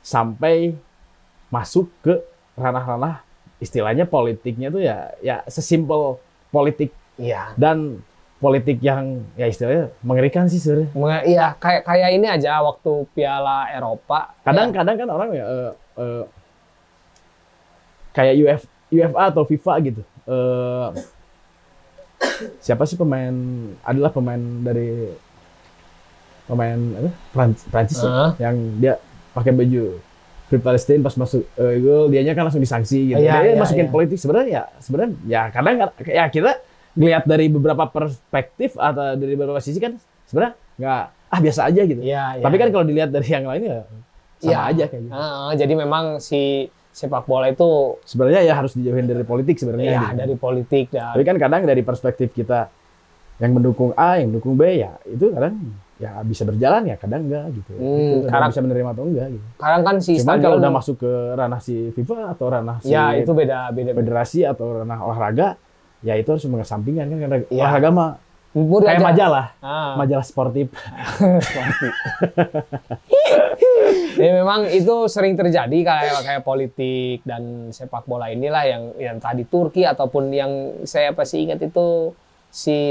sampai masuk ke ranah-ranah istilahnya politiknya tuh ya ya sesimpel politik Iya. dan politik yang ya istilahnya mengerikan sih sebenarnya. Iya, kayak kayak ini aja waktu Piala Eropa. Kadang-kadang kan orang ya eh, eh, kayak UF, UFA atau FIFA gitu. Eh, siapa sih pemain adalah pemain dari pemain apa? Prancis, Prancis Heeh. yang dia pakai baju Free Palestine pas masuk eh, gol dianya kan langsung disanksi gitu. Iya, dia iya, masukin iya. politik sebenarnya ya sebenarnya ya kadang ya kita ngelihat dari beberapa perspektif atau dari beberapa sisi kan sebenarnya nggak ah biasa aja gitu. Iya, iya. Tapi kan kalau dilihat dari yang lain ya sama Iya. aja kayak gitu. Heeh, jadi memang si sepak bola itu Sebenarnya ya harus dijauhin dari politik sebenarnya. ya gitu. dari politik dan Tapi kan kadang dari perspektif kita yang mendukung A, yang mendukung B ya itu kadang ya bisa berjalan ya kadang enggak gitu. Hmm, Itu kadang kadang- bisa menerima atau enggak gitu. sekarang kan si Cuman kalau udah masuk ke ranah si FIFA atau ranah si ya itu beda beda. federasi atau ranah olahraga ya itu harus mengesampingkan kan karena Iya. olahraga mah Bubur kayak aja. majalah, Ah. majalah sportif. Ya memang itu sering terjadi kayak kayak politik dan sepak bola inilah yang yang tadi Turki ataupun yang saya pasti ingat itu si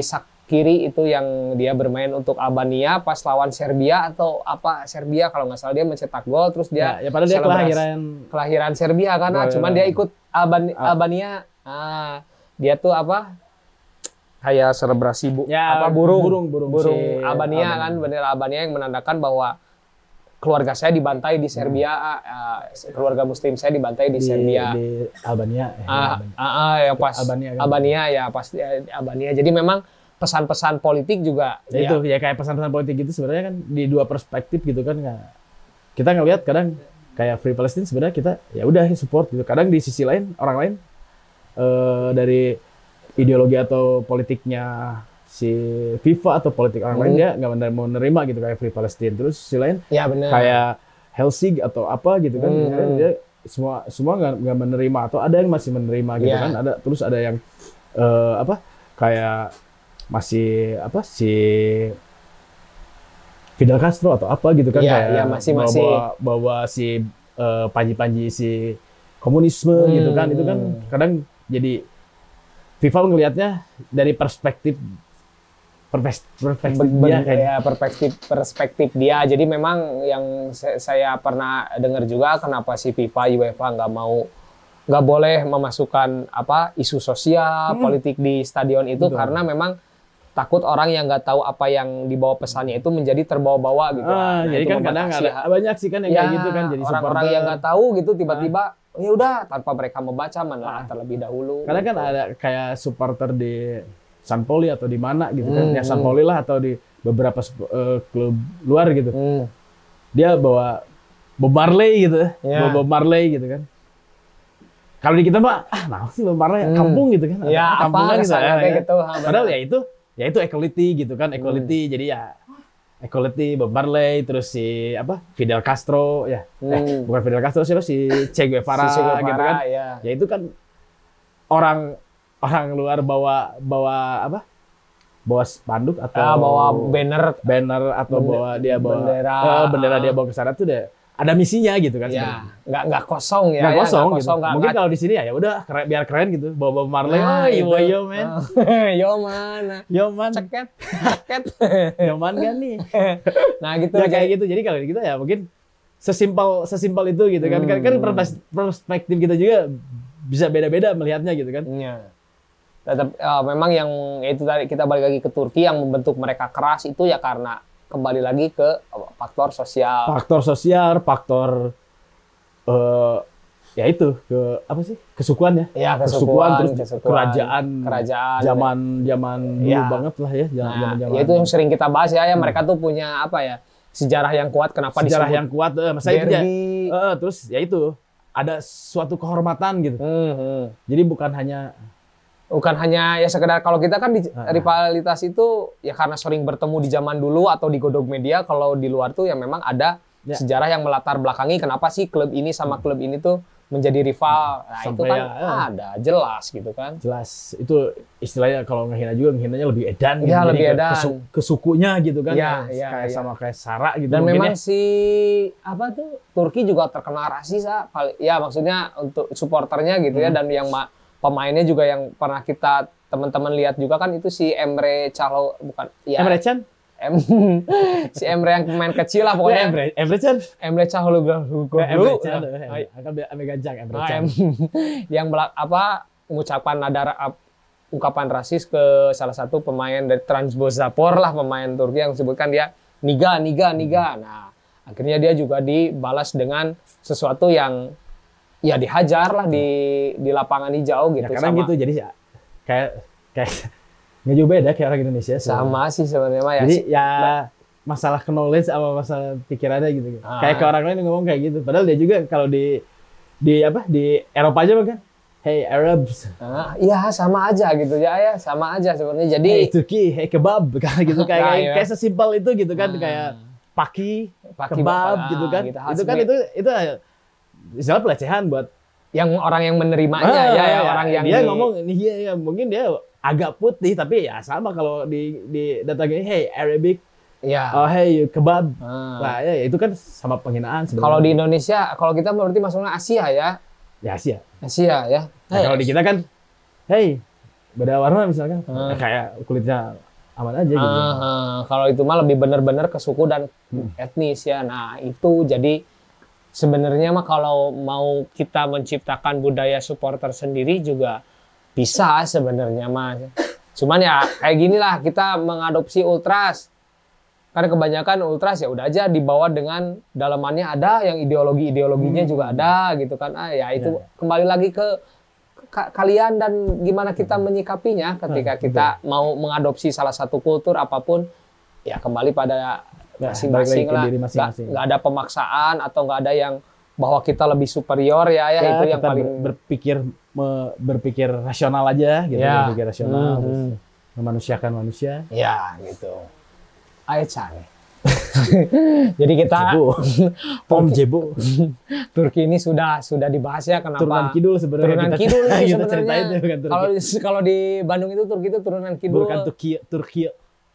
Sakiri itu yang dia bermain untuk Albania pas lawan Serbia atau apa Serbia kalau nggak salah dia mencetak gol terus dia ya, ya padahal dia kelahiran kelahiran Serbia karena Gol- cuman dia ikut Alban- Ah. Albania ah dia tuh apa kayak selebrasi bu Ya, apa burung burung- burung si Albania, Albania. kan bendera Albania yang menandakan bahwa keluarga saya dibantai di Serbia ah, keluarga muslim saya dibantai di, di, Serbia di Albania. eh, ah, Albania. ah, ah, ya pas Albania Albania, kan? ya pas eh, Albania jadi memang pesan-pesan politik juga Ya itu ya kayak pesan-pesan politik gitu sebenarnya kan di dua perspektif gitu kan kita ngelihat kadang kayak Free Palestine sebenarnya kita ya udah support gitu kadang di sisi lain orang lain eh, dari ideologi atau politiknya si FIFA atau politik orang lain Hmm. dia nggak mau menerima gitu kayak Free Palestine terus sisi lain ya kayak Helsing atau apa gitu kan Hmm. Dia- semua semua nggak menerima atau ada yang masih menerima gitu Iya. kan ada terus ada yang eh, apa kayak masih apa si Fidel Castro atau apa gitu kan Iya, kayak iya, masih- bawa, masih. bawa, bawa si eh, panji-panji si komunisme Hmm. gitu kan itu kan kadang jadi FIFA ngelihatnya dari perspektif perspektif dia kayak ya, perspektif perspektif dia. Jadi memang yang saya pernah dengar juga kenapa si FIFA UEFA nggak mau nggak boleh memasukkan apa isu sosial politik di stadion itu Hmm. Betul. karena memang takut orang yang nggak tahu apa yang dibawa pesannya itu menjadi terbawa-bawa gitu. Ah, Nah, jadi kan kadang ada banyak sih kan yang ya, kayak gitu kan jadi orang-orang yang nggak tahu gitu tiba-tiba ya udah tanpa mereka membaca menelaah terlebih dahulu. Kadang kan gitu. ada kayak supporter di San Poli atau di mana gitu kan. Hmm, Ya San hmm. Poli lah atau di beberapa eh, klub luar gitu. Hmm. Dia bawa Bob Marley gitu. Ya. Bawa Bob Marley gitu kan. Kalau di kita mah ah nah sih Bob Marley Hmm. kampung gitu kan. Ya, apa Kampungan gitu. kesannya ya, kayak ya. gitu. Padahal ya itu ya itu equality gitu kan, equality. Hmm. Jadi ya equality Bob Marley terus si apa Fidel Castro ya. Eh, Hmm. bukan Fidel Castro siapa si Che Guevara, Si Che Guevara, gitu kan. ya. ya itu kan orang orang luar bawa bawa apa bawa spanduk atau Ah, bawa banner banner atau bawa dia bawa bendera. eh, bendera dia bawa ke sana tuh deh ada misinya gitu kan ya nggak nggak kosong ya nggak ya, kosong, gitu. nggak- mungkin nggak- kalau di sini ya ya udah keren, biar keren gitu. Bawa bawa Marley Nah, ah yo itu. yo man. Yo mana yo man. Ceket ceket. Yo man kan nih? Nah gitu. Ya kayak gitu. Jadi kalau kita ya mungkin sesimpel sesimpel itu gitu kan. Kan kan Hmm. perpes- perspektif kita juga bisa beda-beda melihatnya gitu kan. Iya. tetap eh, memang yang itu tadi kita balik lagi ke Turki yang membentuk mereka keras itu ya karena kembali lagi ke faktor sosial. Faktor sosial, faktor eh ya itu ke apa sih? Kesukuan ya, ya kesukuan, kesukuan, terus kesukuan, kerajaan, kerajaan. Zaman zaman dulu Ya. banget lah ya, zaman nah, zaman ya itu yang sering kita bahas ya, ya. Mereka tuh punya apa ya sejarah yang kuat kenapa sejarah yang kuat, eh, masa itu ya, eh, terus ya itu ada suatu kehormatan gitu, Hmm, hmm. jadi bukan hanya bukan hanya ya sekedar kalau kita kan di Ah. rivalitas itu ya karena sering bertemu di zaman dulu atau di godok media kalau di luar tuh ya memang ada Ya. sejarah yang melatar belakangi kenapa sih klub ini sama klub ini tuh menjadi rival. Nah, itu kan ya, ya. ada jelas gitu kan. jelas itu istilahnya kalau ngehina juga ngehinanya lebih edan gitu. Iya, Jadi lebih edan. ke su- ke sukunya gitu kan Iya, ya, iya, kayak iya. sama kayak Sarah gitu Dan memang ya. si apa tuh Turki juga terkenal rasis ah. Ya maksudnya untuk supporternya gitu Hmm. ya dan yang ma- pemainnya juga yang pernah kita teman-teman lihat juga kan itu si Emre Calo bukan ya Emre Can? Em, si Emre yang pemain kecil lah ya, pokoknya Emre Emre Can. Emre Calo Ya, Emre Can Emre Gajang Emre Can. Yang belak apa mengucapkan nada ungkapan rasis ke salah satu pemain dari Transbosapor lah pemain Turki yang disebutkan dia niga niga niga. Nah, akhirnya dia juga dibalas dengan sesuatu yang ya dihajar lah di di lapangan hijau ya gitu karena sama gitu jadi ya, kayak kayak nggak jauh beda kayak orang Indonesia sama sih sebenarnya ya. jadi ya masalah knowledge sama masalah pikirannya gitu Ah. kayak ke orang lain ngomong kayak gitu padahal dia juga kalau di di apa di Eropa aja kan hey Arabs Ah, iya sama aja gitu ya ya sama aja sebenarnya. Jadi hey Turki hey kebab kayak gitu kayak Nah, kayak, iya. kayak sesimpel itu gitu kan Ah. kayak paki, Paki kebab bapak, gitu kan gitu. itu kan itu itu istilah pelecehan buat yang orang yang menerimanya Ah, ya, ya orang yang dia di- ngomong ini ya, ya mungkin dia agak putih tapi ya sama kalau di di datangin hey Arabic ya. oh hey kebab Ah. Nah, ya, itu kan sama penghinaan sebenarnya. Kalau di Indonesia, kalau kita berarti masuknya Asia ya. ya Asia. Asia ya. Nah, kalau di kita kan, hey, beda warna misalkan, Hmm. Ya, kayak kulitnya aman aja gitu. Ah, ah. kalau itu mah lebih benar-benar ke suku dan Hmm. etnis ya. Nah, itu jadi sebenarnya mah kalau mau kita menciptakan budaya supporter sendiri juga bisa sebenarnya mah. Cuman ya kayak gini lah kita mengadopsi ultras. Karena kebanyakan ultras ya udah aja dibawa dengan dalamannya ada yang ideologi-ideologinya Hmm. juga ada gitu kan. Ah ya itu kembali lagi ke ka- kalian dan gimana kita menyikapinya ketika Hmm, kita mau mengadopsi salah satu kultur apa pun ya kembali pada Ya, masing-masing lah. diri Nggak masing-masing. ada pemaksaan atau nggak ada yang bahwa kita lebih superior ya ya, itu yang kita paling ber- berpikir me- berpikir rasional aja gitu, Ya. berpikir rasional, Hmm, terus hmm. memanusiakan manusia. ya gitu. Aechan. Jadi kita Jebo. Om Jebo. Turki ini sudah sudah dibahas ya kenapa Turunan kidul sebenarnya turunan kita, kidul kita ceritain bukan Turki. Kalau kalau di Bandung itu Turki itu turunan kidul. Bukan Turki, Turki,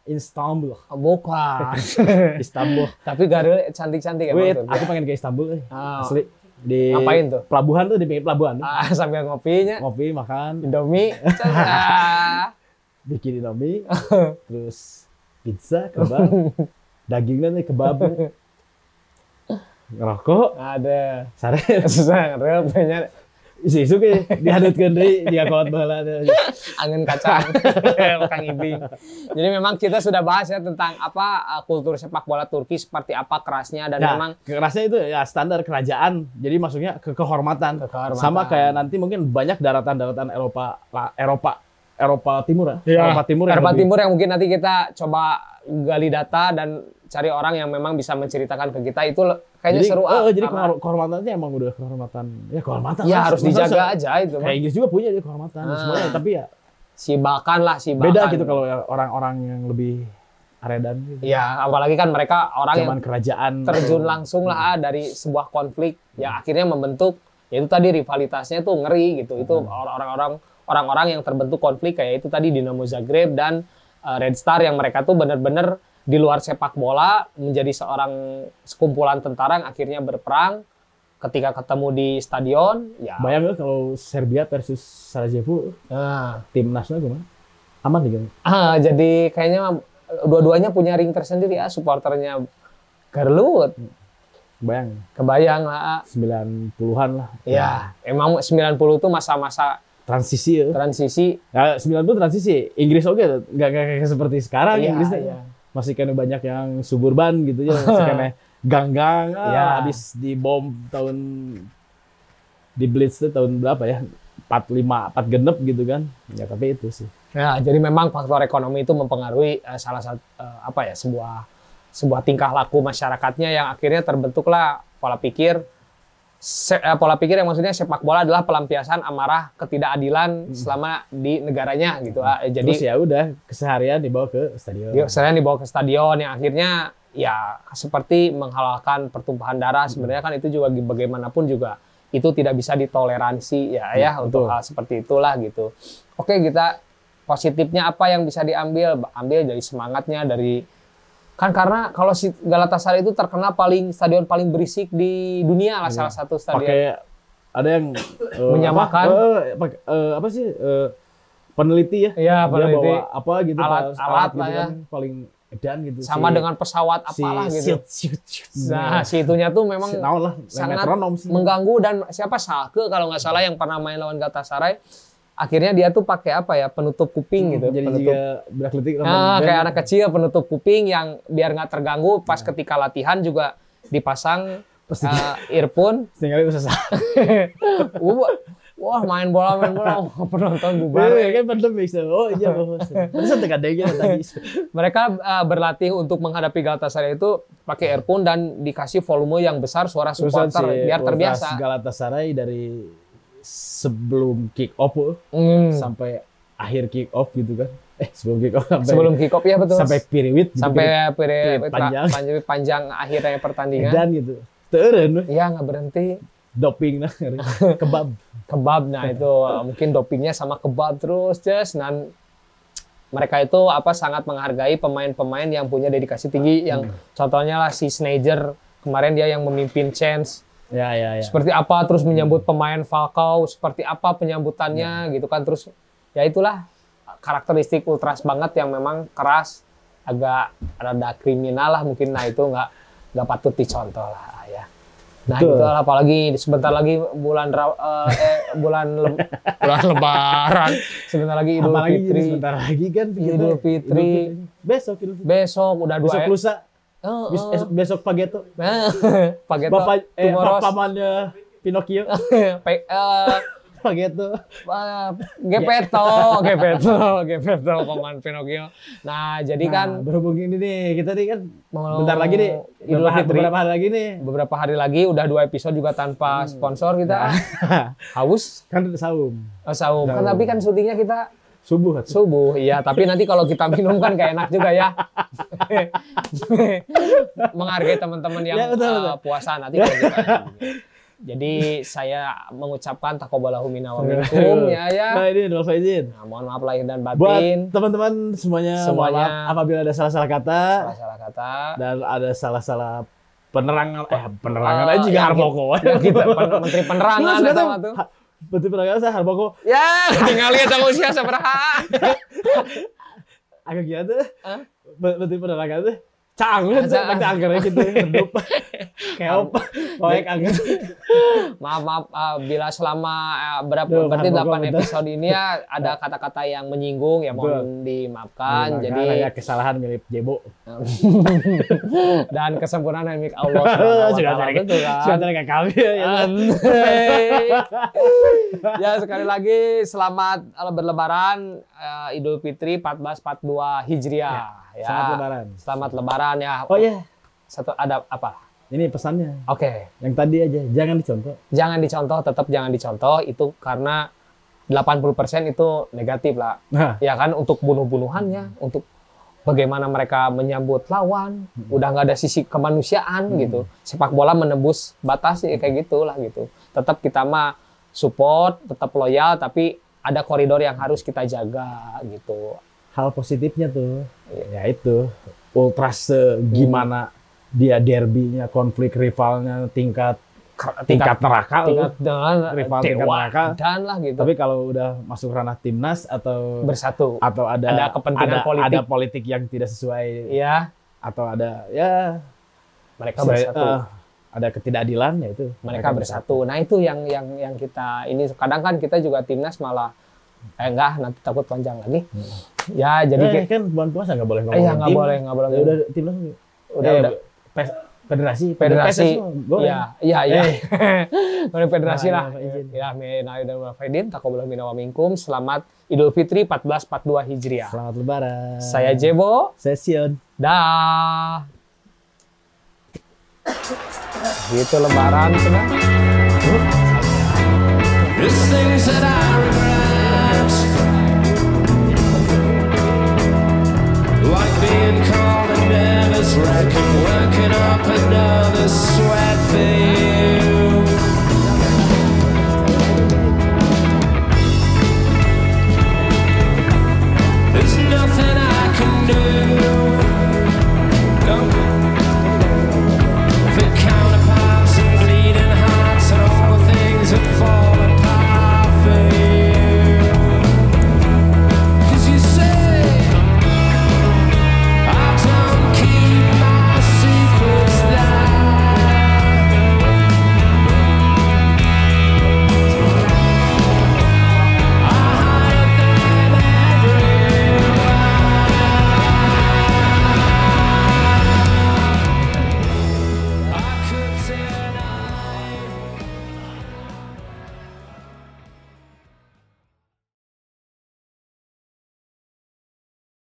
Istanbul. Bukan. Istanbul. Tapi Garel cantik-cantik ya Wait, aku pengen ke Istanbul. Ah. Asli. Di Ngapain tuh? Pelabuhan tuh di pinggir pelabuhan. Ah, sambil ngopinya, Ngopi, makan, Indomie. Bikin indomie, terus pizza, kebab, dagingnya nih kebab, ngerokok, Ada. sare, Susah real punya isu-isu ke dihadutkan deui dia kawat baheula teh. angin kacang Kang Ibing. Jadi memang kita sudah bahas ya tentang apa uh, kultur sepak bola Turki seperti apa kerasnya dan Nah, memang kerasnya itu ya standar kerajaan. Jadi maksudnya ke kehormatan. Ke kehormatan. Sama kayak nanti mungkin banyak daratan-daratan Eropa Eropa Eropa Timur ya. Iya. Eropa Timur yang Eropa lebih- Timur yang mungkin nanti kita coba gali data dan cari orang yang memang bisa menceritakan ke kita itu kayaknya jadi, seru ah. jadi Karena- kehor- kehormatannya emang udah kehormatan. Ya kehormatan. ya harus dijaga aja itu. Kayak Inggris juga punya dia kehormatan Ah. semuanya, tapi ya Si bahkan lah si bahkan. beda gitu kalau ya orang-orang yang lebih aredan gitu. Ya apalagi kan mereka orang yang Zaman kerajaan terjun atau- langsung lah ah, dari sebuah konflik ya akhirnya membentuk ya itu tadi rivalitasnya tuh ngeri gitu itu Hmm. orang-orang orang-orang yang terbentuk konflik kayak itu tadi Dinamo Zagreb dan uh, Red Star yang mereka tuh benar-benar di luar sepak bola menjadi seorang sekumpulan tentara yang akhirnya berperang ketika ketemu di stadion ya Bayang nggak kalau Serbia versus Sarajevo nah, timnasnya gimana? Aman nih ah, jadi kayaknya dua-duanya punya ring tersendiri ya supporternya Garlut Bayang kebayang lah ah. 90-an lah. Ya, emang 90 itu masa-masa Transisi ya. transisi. Ya, 90 transisi. Inggris oke, nggak nggak kayak seperti sekarang Iya, Inggris teh. iya. Masih kena banyak yang suburban gitu ya, masih kena ganggang Iya. habis dibom tahun di Blitz tuh tahun berapa ya? 45, 4 genep gitu kan. Ya tapi itu sih. Ya, jadi memang faktor ekonomi itu mempengaruhi eh, salah satu eh, apa ya sebuah sebuah tingkah laku masyarakatnya yang akhirnya terbentuklah pola pikir se- eh, pola pikir yang maksudnya sepak bola adalah pelampiasan amarah ketidakadilan selama di negaranya gitu. Terus Jadi ya udah keseharian dibawa ke stadion. Dia selain dibawa ke stadion yang akhirnya ya seperti menghalalkan pertumpahan darah sebenarnya kan itu juga bagaimanapun juga itu tidak bisa ditoleransi ya ya untuk betul. hal seperti itulah gitu. Oke kita positifnya apa yang bisa diambil? Ambil dari semangatnya dari kan karena kalau si Galatasaray itu terkenal paling stadion paling berisik di dunia lah salah satu stadion. pakai ada yang eh, Menyamakan. apa, eh, pakai, eh, apa sih eh, peneliti ya Iya, Dia peneliti. bawa apa gitu Alat- pas alat gitu lah ya. kan, paling edan gitu Sama Si- dengan pesawat si apalah gitu. siut, siut, siut. Nah, si itunya tuh memang Si- lah sangat metronom sih mengganggu dan siapa Salke kalau nggak salah yang pernah main lawan Galatasaray akhirnya dia tuh pakai apa ya? Penutup kuping gitu Hmm, jadi penutup juga berak letik nah, kayak anak kecil penutup kuping yang biar nggak terganggu. Pas ketika latihan juga dipasang Pasti uh, earphone. Tinggal susah wah, main bola main bola. Penonton bubar Iya kan pandemi so. oh iya bos bisa tekan deh tadi. Mereka uh, berlatih untuk menghadapi Galatasaray itu pakai earphone dan dikasih volume yang besar suara supporter biar terbiasa. Galatasaray dari sebelum kick off eh, Hmm. sampai akhir kick off gitu kan. Eh sebelum kick off sampai sebelum kick off ya betul. sampai piriwit gitu, sampai periode periode panjang. panjang panjang akhirnya pertandingan. Dan gitu. Teren iya nggak berhenti. Doping nah kebab. Kebab nah itu uh, mungkin dopingnya sama kebab terus just dan mereka itu apa sangat menghargai pemain-pemain yang punya dedikasi tinggi. Yang contohnya lah si Sneijder kemarin dia yang memimpin Chance ya ya ya. Seperti apa terus menyambut pemain Falcao seperti apa penyambutannya gitu kan. Terus ya itulah karakteristik ultras banget yang memang keras agak rada kriminal lah mungkin. Nah itu nggak nggak patut dicontoh lah ya. Nah Betul. gitu lah apalagi sebentar lagi bulan Ra- eh, bulan lem- bulan lebaran. Sebentar lagi Idul apalagi Fitri. sebentar lagi kan kita- Idul Fitri. besok Idul Fitri. Besok udah dua besok lusa Oh, Bis- oh. esok- besok pageto Nah, Pageto bapak eh pamannya Pinocchio Pe- eh, pageto Ah, Gepeto, Gepeto, Gepeto, Paman Pinocchio. Nah, jadi kan Nah, berhubung ini nih kita nih kan mau bentar lagi nih Idul beberapa, Fitri. beberapa hari lagi nih beberapa hari lagi udah dua episode juga tanpa sponsor kita. Haus kan saum oh, saum. Kan Saum. tapi kan syutingnya kita subuh subuh. Iya, tapi nanti kalau kita minum kan gak enak juga ya. Menghargai teman-teman yang Ya, betul, uh, betul. puasa nanti kalau kita Jadi saya mengucapkan takobalahu minna wa minkum ya ya. nah ini Nol Faizin Nah, mohon maaf lahir dan buat batin. teman-teman semuanya, Semuanya. maaf apabila ada salah-salah kata Salah-salah kata. dan ada salah-salah penerangan eh penerangan Eh, aja juga yang Harboko Ya kita menteri penerangan atau apa tuh. Ha- Menteri penerangan saya Harboko Ya, tinggal lihat dong usia seberapa. agak gila tuh Hah? Menteri penerangan tuh Cang, kan Cang. pakai angkernya gitu, redup. Kayak apa? Proyek angker. maaf maaf uh, bila selama uh, berapa Duh, berarti Harboko, 8 betul. episode ini ya ada kata-kata yang menyinggung ya mohon dimaafkan. Jadi Jadi ada kesalahan mirip Jebo. dan kesempurnaan milik Allah Sudah Betul kan? sudah kayak kami ya. Anjay. ya sekali lagi selamat uh, berlebaran uh, Idul Fitri 1442 Hijriah ya. Selamat lebaran. Selamat lebaran ya. Oh iya, Satu ada apa? ini pesannya. Oke. Yang tadi aja, jangan dicontoh. Jangan dicontoh, tetap jangan dicontoh itu karena 80% itu negatif lah. Nah, Ya kan untuk bunuh-bunuhannya, untuk bagaimana mereka menyambut lawan, udah nggak ada sisi kemanusiaan gitu. Sepak bola menembus batas ya kayak gitulah gitu. Tetap kita mah support, tetap loyal tapi ada koridor yang harus kita jaga gitu. Hal positifnya tuh, ya itu ultras gimana dia derbynya, konflik rivalnya tingkat tingkat neraka. tingkat dengan Rival tingkat neraka. dan lah gitu. Tapi kalau udah masuk ranah timnas atau bersatu. atau ada Ada kepentingan ada, politik. ada politik yang tidak sesuai Iya, atau ada ya mereka sesuai- bersatu. eh, ada ketidakadilan ya itu mereka bersatu. Nah itu yang yang yang kita ini kadang kan kita juga timnas malah eh enggak nanti takut panjang lagi. Ya jadi kayak- kan bulan puasa nggak boleh eh, ngomongin ya nggak boleh nggak boleh. Ya udah timnas Udah, eh, udah. pes- federasi Federasi. Boleh. Iya, iya, iya. Eh. Boleh federasi Nah, lah. ya, izin. Ya, mina dan faidin, taqabbalallahu minna wa minkum. Selamat Idul Fitri 1442 Hijriah. Selamat lebaran. Saya Jebo. Sesion. Dah. Gitu lebaran. There's things that I being called a nervous wreck and working up another sweat for